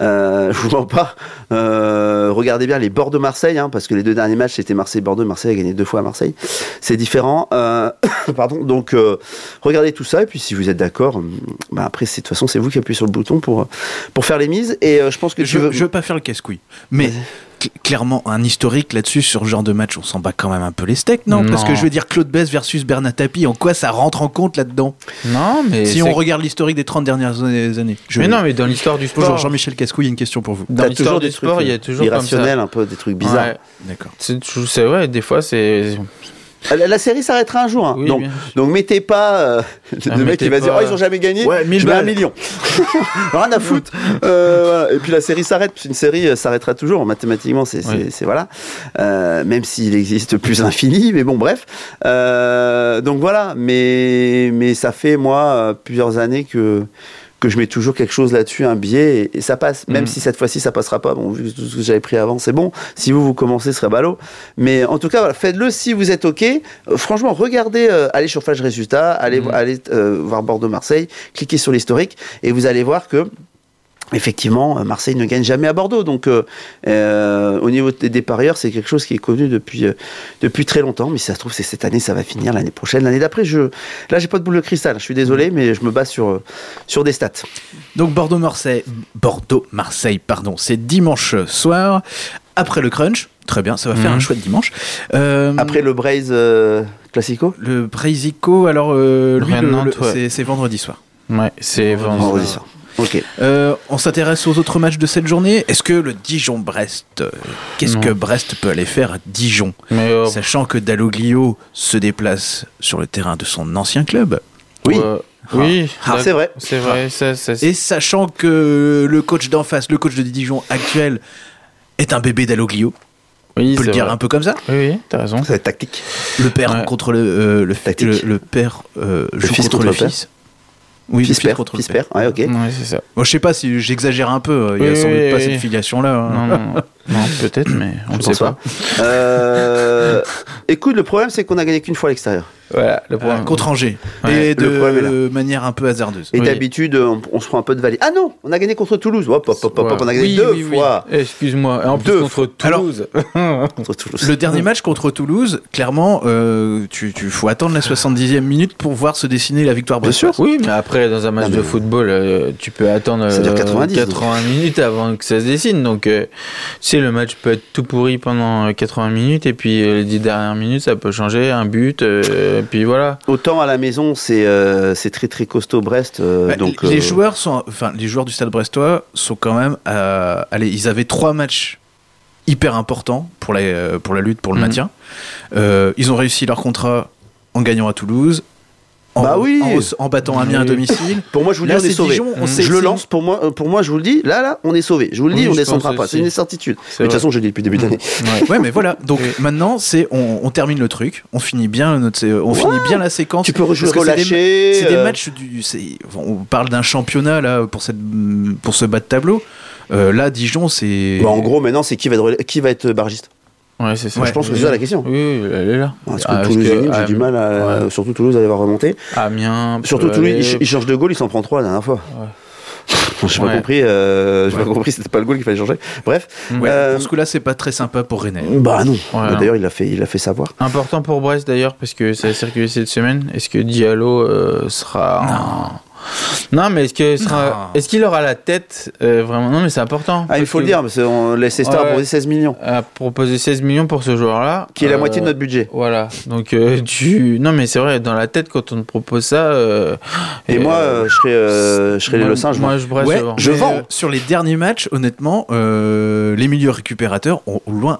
Euh, je vous mens pas. Euh, regardez bien les Bordeaux-Marseille, hein, parce que les deux derniers matchs c'était Marseille-Bordeaux. Marseille a gagné deux fois à Marseille. C'est différent. Euh, pardon. Donc euh, regardez tout ça et puis si vous êtes d'accord, bah, après c'est de toute façon c'est vous qui appuyez sur le bouton pour pour faire les mises. Et je pense que Je, veux. je veux pas faire le casse-couille. Mais clairement, un historique là-dessus, sur ce genre de match, on s'en bat quand même un peu les steaks, non, Parce que je veux dire, Claude Bess versus Bernat Tapie, en quoi ça rentre en compte là-dedans? Non, mais. Si on regarde l'historique des 30 dernières années. Je- Mais non, mais dans l'histoire du Bonjour sport. Jean-Michel Cascouille, une question pour vous. Dans l'histoire toujours du des sport, il y a euh, toujours comme ça. irrationnels, un peu des trucs bizarres. Ouais. D'accord. C'est vrai, des fois c'est La, la série s'arrêtera un jour. hein. Oui, donc, mettez pas euh, le Ah, mec mettez qui va dire oh ils ont jamais gagné. Ouais, 1000 je mets un million. Rien à foutre. Euh, voilà. Et puis la série s'arrête. parce qu'une série euh, s'arrêtera toujours. Mathématiquement, c'est c'est- Ouais. c'est- voilà. Euh, même s'il existe plus infini, mais bon bref. Euh, donc voilà. Mais mais ça fait moi euh, plusieurs années que que je mets toujours quelque chose là-dessus, un billet, et, et ça passe. Même Mhm. si cette fois-ci ça passera pas, bon, vu tout ce que j'avais pris avant, c'est bon. Si vous, vous commencez, ce serait ballot. Mais en tout cas, voilà, faites-le si vous êtes OK. Euh, franchement, regardez, euh, allez sur Flash Résultats, allez, Mhm. allez euh, voir Bordeaux-Marseille, cliquez sur l'historique, et vous allez voir que. Effectivement, euh, Marseille ne gagne jamais à Bordeaux. Donc, euh, euh, au niveau des, des parieurs, c'est quelque chose qui est connu depuis, euh, depuis très longtemps. Mais si ça se trouve, c'est cette année, ça va finir l'année prochaine. L'année d'après, je, là, j'ai pas de boule de cristal. Je suis désolé, mais je me base sur, sur des stats. Donc Bordeaux-Marseille, Bordeaux-Marseille, pardon, c'est dimanche soir, après le crunch. Très bien, ça va faire Mhm. un chouette dimanche. Euh, Après le Braise euh, Classico le Breisico, alors euh, lui, le- Nantes, le- c'est- c'est vendredi soir. Ouais, c'est vendredi. Vendredi soir. Ok. Euh, on s'intéresse aux autres matchs de cette journée. Est-ce que le Dijon-Brest, euh, qu'est-ce que Brest peut aller faire à Dijon Mais euh, Sachant que Dalloglio se déplace sur le terrain de son ancien club. Oui. euh, oui, Ah, c'est vrai. C'est vrai, ça, ça, Et sachant que le coach d'en face, le coach de Dijon actuel, est un bébé Dalloglio, oui, on peut le c'est dire vrai. un peu comme ça. Oui, oui, t'as raison. Ça va être tactique. Le père Ouais. contre le, euh, le, Tactique. le, le père euh, joue fils contre, contre le le père. fils. Oui, père. père. Ouais, ok. Ouais, c'est ça. Bon, je sais pas si j'exagère un peu. Il y a Oui, sans doute oui, pas oui. cette filiation-là. hein. Non, peut-être, mais on ne sait pas. Euh, écoute, le problème, c'est qu'on a gagné qu'une fois à l'extérieur. Voilà, le Euh, problème. contre Angers. Ouais. Et de manière un peu hasardeuse. Et Oui. d'habitude, on, on se prend un peu de valet. Ah non, on a gagné contre Toulouse. Hop, hop, hop, hop, hop, on a gagné Oui, deux oui, oui. fois Excuse-moi. Et en plus Deux contre Alors- Toulouse. contre Toulouse. Le dernier match contre Toulouse, clairement, euh, tu, tu faut attendre la 70e minute pour voir se dessiner la victoire Bien brestoise. sûr. oui, mais après, dans un match Non, de football, euh, tu peux attendre Ça dure euh, 90, 80 minutes avant que ça se dessine. Donc, euh, sais, le match peut être tout pourri pendant euh, 80 minutes et puis euh, les 10 dernières minutes, ça peut changer. Un but, euh, puis voilà. Autant à la maison, c'est euh, c'est très très costaud Brest. euh, Bah, donc, les euh, joueurs sont, enfin, les joueurs du Stade Brestois sont quand même, euh, allez, ils avaient trois matchs hyper importants pour la, euh, pour la lutte pour le Mhm. maintien. Euh, ils ont réussi leur contrat en gagnant à Toulouse, en, Bah oui. en, en battant Amiens à domicile. Pour moi, je vous le Là, dis, on est sauvé. Mm. sait- Je le lance pour moi. euh, Pour moi, je vous le dis. Là, là, on est sauvé. Je vous le dis, Oui, on descendra pas. aussi. C'est une certitude. Mais de toute façon, je le dis depuis le début de l'année. Ouais. Ouais, mais voilà. Donc Oui. maintenant, c'est on, on termine le truc, on finit bien notre, on Ouais. finit bien la séquence. Tu peux rejouer que c'est des- des euh, matchs du. On parle d'un championnat là pour cette pour ce bas de tableau. Euh, là, Dijon, c'est. bah, en gros, maintenant, c'est qui va être qui va être bargiste. Ouais, c'est ça. Ouais. Je pense que c'est ça la question. Oui, oui, elle est là. Parce que Ah, Toulouse, que, j'ai ah, du mal à. ouais. Surtout Toulouse, à les voir remonter. Amiens. Surtout peut Toulouse, aller- il, ch- il change de goal, il s'en prend trois la dernière fois. Ouais. J'ai pas compris. Euh, J'ai Ouais. pas compris. C'était pas le goal qu'il fallait changer. Bref. Ouais, Euh, Pour ce coup-là, c'est pas très sympa pour Rennes. Bah non. Ouais, Bah. D'ailleurs, il l'a fait, il l'a fait savoir. Important pour Brest d'ailleurs parce que ça a circulé cette semaine. Est-ce que Diallo euh, sera non mais est-ce que sera Non. est-ce qu'il aura la tête euh, vraiment? Non mais c'est important Ah, il faut le que- dire, parce qu'on laisse Star Ouais. proposer 16 millions, a proposé 16 millions pour ce joueur-là qui est la Euh, moitié de notre budget. voilà donc euh, tu non mais c'est vrai dans la tête quand on te propose ça euh, Et moi, euh, je serais, euh, je serais moi, le singe. moi je Ouais, je vends. Je euh, sur les derniers matchs, honnêtement, euh, les milieux récupérateurs ont au loin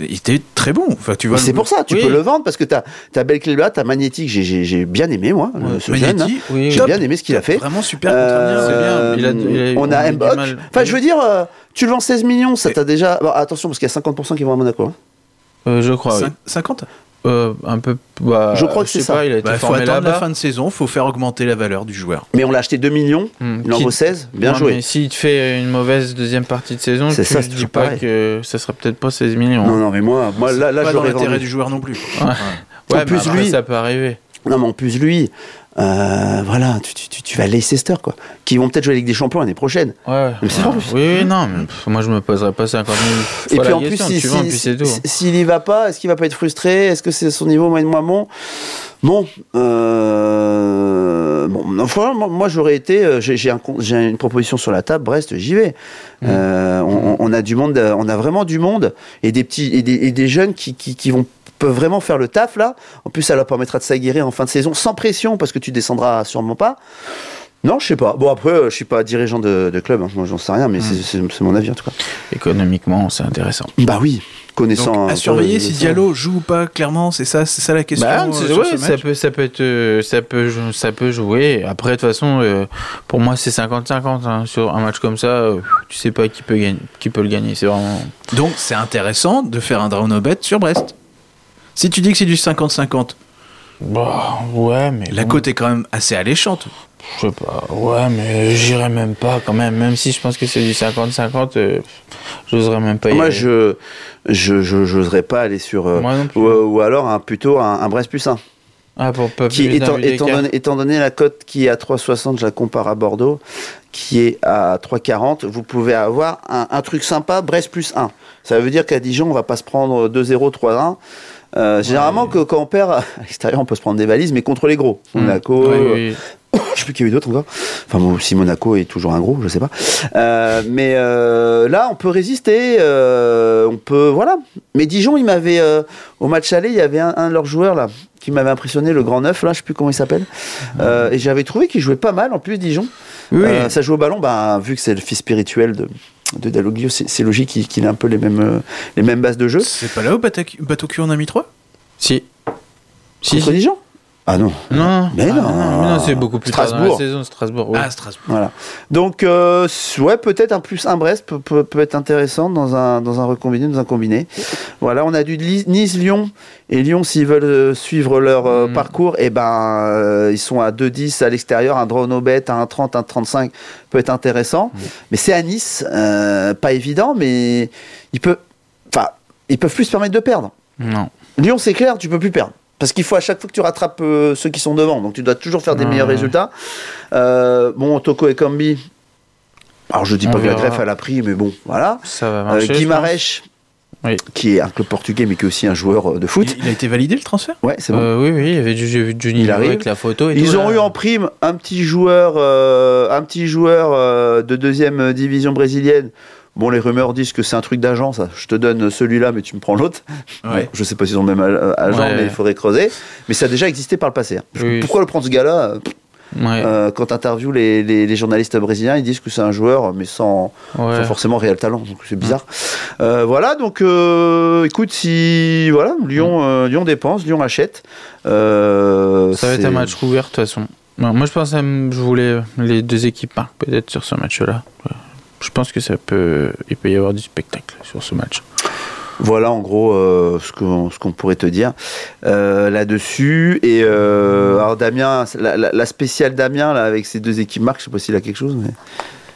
et- étaient très bons. Enfin, tu vois. C'est pour ça, tu Oui. peux le vendre parce que t'as as Belclébla, t'as Magnétique, j'ai- j'ai j'ai bien aimé moi, le- ce jeune. hein. Magnetti, oui J'ai bien aimé ce qu'il a fait. Vraiment super Euh, bien. Il a- il a- on on a Mbok. Enfin, je veux dire, euh, tu le vends 16 millions, ça t'a déjà. Bon, attention, parce qu'il y a 50% qui vont à Monaco. hein. Euh, je crois oui. Cin- 50 Euh, un peu bah, Je crois que c'est ça. pas, il a été Bah, faut attendre la fin de saison, faut faire augmenter la valeur du joueur. Mais on l'a acheté 2 millions, Hmm, il en vaut 16, bien Non, joué. Mais s'il te fait une mauvaise deuxième partie de saison, tu ça, ne dis pas pareil. que ça serait peut-être pas 16 millions. Non, non, mais moi, moi là, là pas dans l'intérêt du joueur non plus. Ouais. Ouais, En plus, après, lui- ça peut arriver. Non, mais en plus, lui, euh, voilà, tu, tu, tu, vas Leicester, quoi. Qui vont peut-être jouer la Ligue des Champions l'année prochaine. Ouais. Mais vrai. oui, oui, non, mais pff, moi je me poserais pas 50 000 fois Et puis en plus, si- si- si- s'il y va pas, est-ce qu'il va pas être frustré? Est-ce que c'est son niveau moins moins bon Bon, euh, bon, non, franchement, moi, j'aurais été, euh, j'ai un une proposition sur la table, Brest, j'y vais. Mm. Euh, on, on a du monde, euh, on a vraiment du monde et des petits et des, et des jeunes qui, qui, qui vont peuvent vraiment faire le taf là. En plus, ça leur permettra de s'aguerrer en fin de saison sans pression parce que tu descendras sûrement pas. Non, je sais pas. Bon après, je suis pas dirigeant de, de club, hein. moi j'en sais rien, mais Mm. c'est- c'est c'est mon avis en tout cas. Économiquement, c'est intéressant. Bah oui. Connaissant. Donc, un à surveiller le- si. Diallo joue ou pas, clairement, c'est ça, c'est ça la question. Bah, euh, ouais, ça peut, ça peut être, euh, ça peut, ça peut jouer. Après, de toute façon, euh, pour moi, c'est 50-50 hein. sur un match comme ça. euh, tu sais pas qui peut gagner, qui peut le gagner. C'est vraiment. Donc c'est intéressant de faire un draw no bet sur Brest. Si tu dis que c'est du 50-50, Bah, ouais, mais la bon, cote est quand même assez alléchante. Je sais pas. Ouais, mais j'irai même pas quand même. Même si je pense que c'est du 50-50, euh, j'oserais même pas y Moi, aller. je je je- j'oserais pas aller sur. euh, Moi non plus. ou, ou alors un, plutôt un, un Brest plus 1. Ah, pour pas Qui, étant, étant, donné, étant donné la cote qui est à 3,60, je la compare à Bordeaux, qui est à 3,40, vous pouvez avoir un, un truc sympa, Brest plus 1. Ça veut dire qu'à Dijon, on va pas se prendre 2-0, 3-1. Euh, généralement, que, quand on perd à l'extérieur, on peut se prendre des valises, mais contre les gros. Mm. Monaco, Oui, euh, oui. je sais plus qu'il y a eu d'autres encore. Enfin, bon, si Monaco est toujours un gros, je sais pas. Euh, mais euh, là, on peut résister. euh, on peut, voilà. Mais Dijon, il m'avait euh, au match aller, il y avait un, un de leurs joueurs là qui m'avait impressionné, le grand neuf là, je sais plus comment il s'appelle. Euh, et j'avais trouvé qu'il jouait pas mal en plus Dijon. Oui. Euh, ça joue au ballon, bah, vu que c'est le fils spirituel de de Dalloglio, c'est logique qu'il ait un peu les mêmes les mêmes bases de jeu. C'est pas là où bateau en a mis 3 Si. Si, Contre si. Dijon? Ah non. Non, Mais Ah, non. mais non, c'est beaucoup plus tard dans la Strasbourg. saison, Strasbourg. oui. Ah, Strasbourg. Voilà. Donc, euh, ouais, peut-être un plus un Brest peut, peut, peut être intéressant dans un, dans un recombiné, dans un combiné. Voilà, on a du Nice-Lyon. Et Lyon, s'ils veulent euh, suivre leur euh, Mm. parcours, et ben, euh, ils sont à 2-10 à l'extérieur. Un draw no bet, un 30, un 35 peut être intéressant. Mais c'est à Nice, euh, pas évident, mais il peut, enfin, ils peuvent plus se permettre de perdre. Non. Lyon, c'est clair, tu peux plus perdre. Parce qu'il faut à chaque fois que tu rattrapes euh, ceux qui sont devant. Donc tu dois toujours faire des Ouais, meilleurs résultats. Euh, bon, Toko et Kambi. Alors je dis pas que la greffe elle a pris, mais bon, voilà. Ça va Euh, marcher. je Guimarães, Oui. qui est un club portugais mais qui est aussi un joueur euh, de foot. Il, a été validé le transfert? Ouais, c'est bon. Euh, oui, oui, il y avait vu Johnny Il jouer arrive. avec la photo. Et Ils tout, ont là. eu en prime un petit joueur, euh, un petit joueur euh, de deuxième division brésilienne. Bon, les rumeurs disent que c'est un truc d'agent, ça. Je te donne celui-là, mais tu me prends l'autre. Ouais. Bon, je sais pas s'ils ont le même agent, Ouais. mais il faudrait creuser. Mais ça a déjà existé par le passé. hein. Oui. Pourquoi le prendre ce gars-là? Ouais, Euh, Quand tu interviews les, les- les journalistes brésiliens, ils disent que c'est un joueur, mais sans, ouais. sans forcément réel talent. Donc c'est bizarre. Euh, voilà, donc euh, écoute, si voilà, Lyon, euh, Lyon dépense, Lyon achète. Ça va être un match ouvert de toute façon. Moi, je pense que je voulais les deux équipes marquent peut-être sur ce match-là. Je pense que ça peut, il peut y avoir du spectacle sur ce match. Voilà en gros euh, ce qu'on ce qu'on pourrait te dire euh, là-dessus. Et euh, alors Damien, la, la- la spéciale Damien là avec ses deux équipes marques, je sais pas s'il a quelque chose. Mais...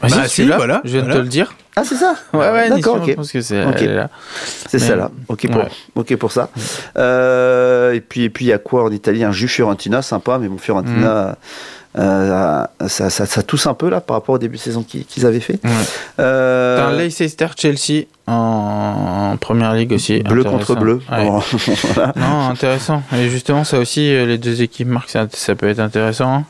Vas-y, Bah, si, voilà, Je viens de voilà. te le dire. Ah c'est ça. Ouais, ouais, D'accord, Nissan, ok. je pense que c'est Ok. elle est là. C'est Mais- ça là. Ok pour, Ouais. ok pour ça. Euh, et puis et puis il y a quoi en Italie? Un jus Fiorentina sympa, mais bon Fiorentina. Euh, ça, ça, ça tousse un peu là par rapport au début de saison qu'ils avaient fait. Ouais. Euh, T'as Leicester Chelsea en, en première ligue aussi. bleu contre bleu. Ouais. Bon, voilà. Non, intéressant. Et justement, ça aussi, euh, les deux équipes marquent, ça, ça peut être intéressant.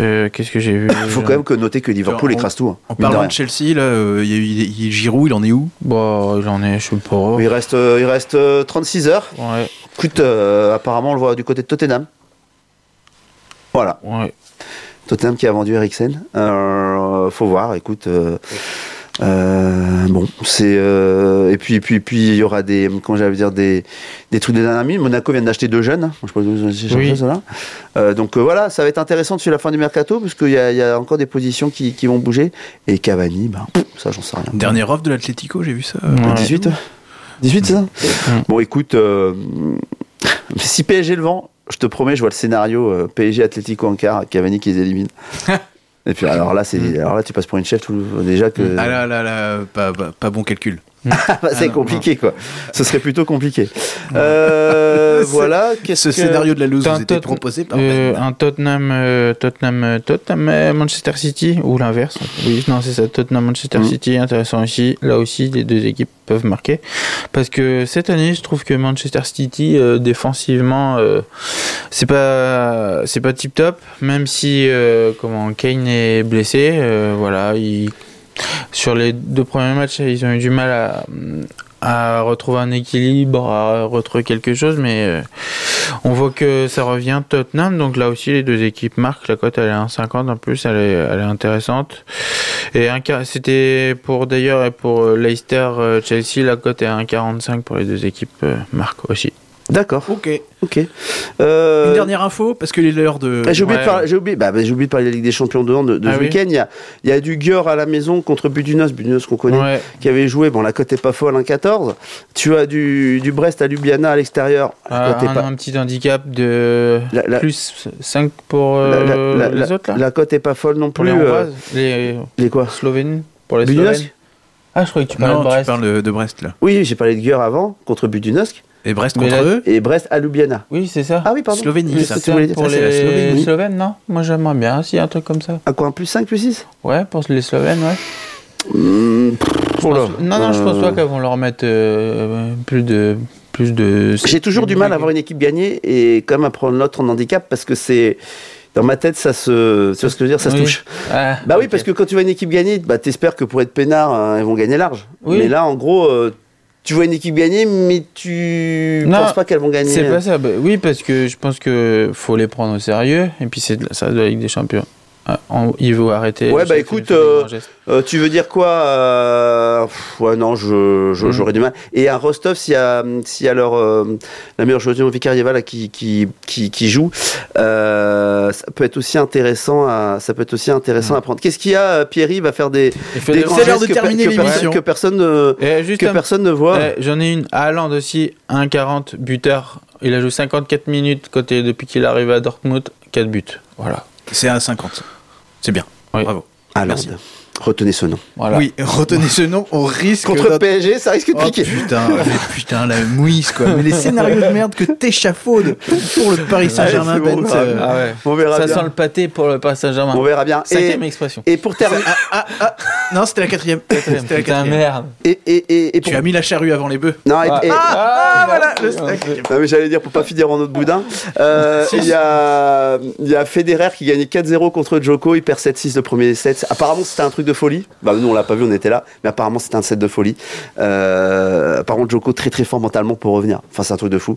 Euh, Qu'est-ce que j'ai vu Il faut quand même que noter que Liverpool écrase tout. hein, En de parlant de Chelsea, là, il y il y Giroud, il en est où? Bon, j'en ai, je sais pas. Il reste, il reste euh, 36 heures. Ouais, Écoute, apparemment, on le voit du côté de Tottenham. Voilà, ouais. Tottenham qui a vendu Eriksen. Euh, faut voir, écoute. euh, euh, bon, c'est euh, et puis et puis et puis il y aura des comment j'allais dire des des trucs de dernière minute. Monaco vient d'acheter deux jeunes. hein. Je sais pas si vous avez cherché Oui. ça, là. Euh, donc euh, voilà, ça va être intéressant dessus la fin du mercato parce qu'il y, a- il y a encore des positions qui, qui vont bouger. Et Cavani, ben ça j'en sais rien. Dernière offre de l'Atlético, j'ai vu ça. Ouais. 18 18 c'est ça? Bon écoute, euh, si PSG le vend, je te promets, je vois le scénario euh, PSG Atlético Ankara, Cavani qui les élimine. Et puis alors là, c'est alors là tu passes pour une chef tout, déjà que Ah là là là, pas, pas, pas bon calcul. Ah, bah, c'est Ah, non, compliqué quoi. Ce serait plutôt compliqué. Euh, voilà, qu'est-ce Ce que scénario de la loose vous un était proposé par Euh, Ben. un Tottenham, euh, Tottenham, euh, Tottenham, Manchester City ou l'inverse? Oui, non, c'est ça. Tottenham, Manchester Mhm. City, intéressant aussi. Là aussi, les deux équipes peuvent marquer. Parce que cette année, je trouve que Manchester City, euh, défensivement, euh, c'est pas, c'est pas tip top. Même si, euh, comment, Kane est blessé, euh, voilà, il, sur les deux premiers matchs, ils ont eu du mal à, retrouver un équilibre, à retrouver quelque chose, mais euh, on voit que ça revient Tottenham, donc là aussi les deux équipes marquent, la cote elle est à 1,50 en plus, elle est, intéressante. Et c'était pour d'ailleurs et pour euh, Leicester euh, Chelsea, la cote est à 1,45 pour les deux équipes marquent aussi. D'accord, Ok. ok. Euh, Une dernière info, parce que les l'heure de. Ah, J'ai oublié, Ouais. de parler- j'ai oublié, bah, bah, j'ai oublié de parler de la Ligue des Champions de hand de, de Ah ce oui. week-end. Il y a, il y a du Gior à la maison contre Budunos, Budunos qu'on connaît, Ouais. qui avait joué. Bon, la cote est pas folle, 1,14. Tu as du, du Brest à Ljubljana à l'extérieur. Euh, est un, pas- un petit handicap de La- la- plus 5 pour euh, la- la- les autres là la cote est pas folle non Pour plus. les euh, Hongroises, les les quoi Slovènes Pour les Budunos Slovènes Ah, je croyais que tu parlais Non, de tu Brest. parles de, de Brest là. Oui, j'ai parlé de Gior avant, contre Budunosk, Et Brest contre là- eux. et Brest à Ljubljana. Oui, c'est ça. Ah oui, pardon. Slovénie, Oui, ça. pour Ça, la les Slovénie. Slovènes, non? Moi, j'aimerais bien s'il y a un truc comme ça. À quoi, un plus 5, plus 6 Ouais, pour les Slovènes, ouais. Mmh, oh là. pense- Non, non, je pense Euh, pas qu'elles vont leur mettre euh, plus de. Plus de J'ai toujours du mal à avoir une équipe gagnée et quand même à prendre l'autre en handicap parce que c'est. Dans ma tête, ça se. Tu vois ce que je veux dire Ça se touche. Ah, Bah oui, parce que quand tu vois une équipe gagner, bah, t'espères que pour être peinard, hein, ils vont gagner large. Oui. Mais là, en gros, euh, tu vois une équipe gagner, mais tu Non, penses pas qu'elles vont gagner. C'est pas ça. bah oui, parce que je pense que faut les prendre au sérieux. Et puis, c'est ça de la Ligue des Champions. On- il faut arrêter. Ouais, bah, écoute, euh. Euh, tu veux dire quoi euh, pff, Ouais, non, je, je- Mhm. j'aurais du mal. Et à Rostov, s'il y a, s'il y a leur, euh, la meilleure joueuse Vicarieva là, qui, qui, qui, qui joue, euh, ça peut être aussi intéressant à, ça peut être aussi intéressant à prendre. Qu'est-ce qu'il y a Pierry va faire des, des C'est l'heure de que, terminer que, l'émission. que personne ne, Et juste que un- personne ne voit. Eh, J'en ai une. Haaland aussi, 1,40 buteur. Il a joué 54 minutes côté depuis qu'il est arrivé à Dortmund. 4 buts. Voilà. C'est à 50. C'est bien. Oui. Bravo. Allende. merci. Retenez ce nom. voilà. Oui, retenez ce nom, on risque Contre PSG, ça risque de Oh piquer. putain, mais putain, la mouise quoi. Mais les scénarios de merde que t'échafaudes pour le Paris Saint-Germain, Allez, c'est bon, Bent, ça. euh, Ah ouais. On verra Ça bien. sent le pâté pour le Paris Saint-Germain. On verra bien. Et, Cinquième expression. et pour terminer, Ah, ah, non, c'était la quatrième. C'était la quatrième. merde. et, et, et, et pour- Tu as mis la charrue avant les bœufs. non, et- Ah. et- Ah, voilà, le. Non mais j'allais dire pour pas finir en autre boudin. Euh, Il y a il y a Federer qui gagnait 4-0 contre Djoko, il perd 7-6 le premier set. Apparemment c'était un truc de folie. Bah nous on l'a pas vu, on était là, mais apparemment c'était un set de folie. Euh, apparemment Djoko très très fort mentalement pour revenir. Enfin c'est un truc de fou.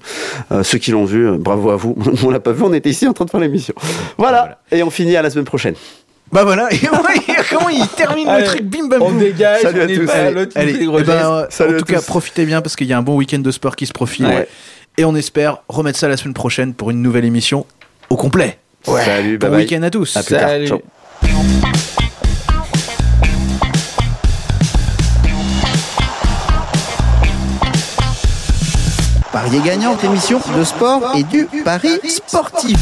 Euh, ceux qui l'ont vu, euh, bravo à vous. on l'a pas vu, on était ici en train de faire l'émission. Voilà. Voilà. Et on finit à la semaine prochaine. Bah voilà, et comment il termine le truc? Bim bam On boum. dégage. Salut à on est tous. pas Allez, Allez, eh ben, euh, Salut en à tout cas, tous. profitez bien parce qu'il y a un bon week-end de sport qui se profile. Ouais. Et on espère remettre ça la semaine prochaine pour une nouvelle émission au complet. Salut, Bon week-end à tous. À plus tard. Ciao. Parier gagnant, émission de sport et du pari sportif.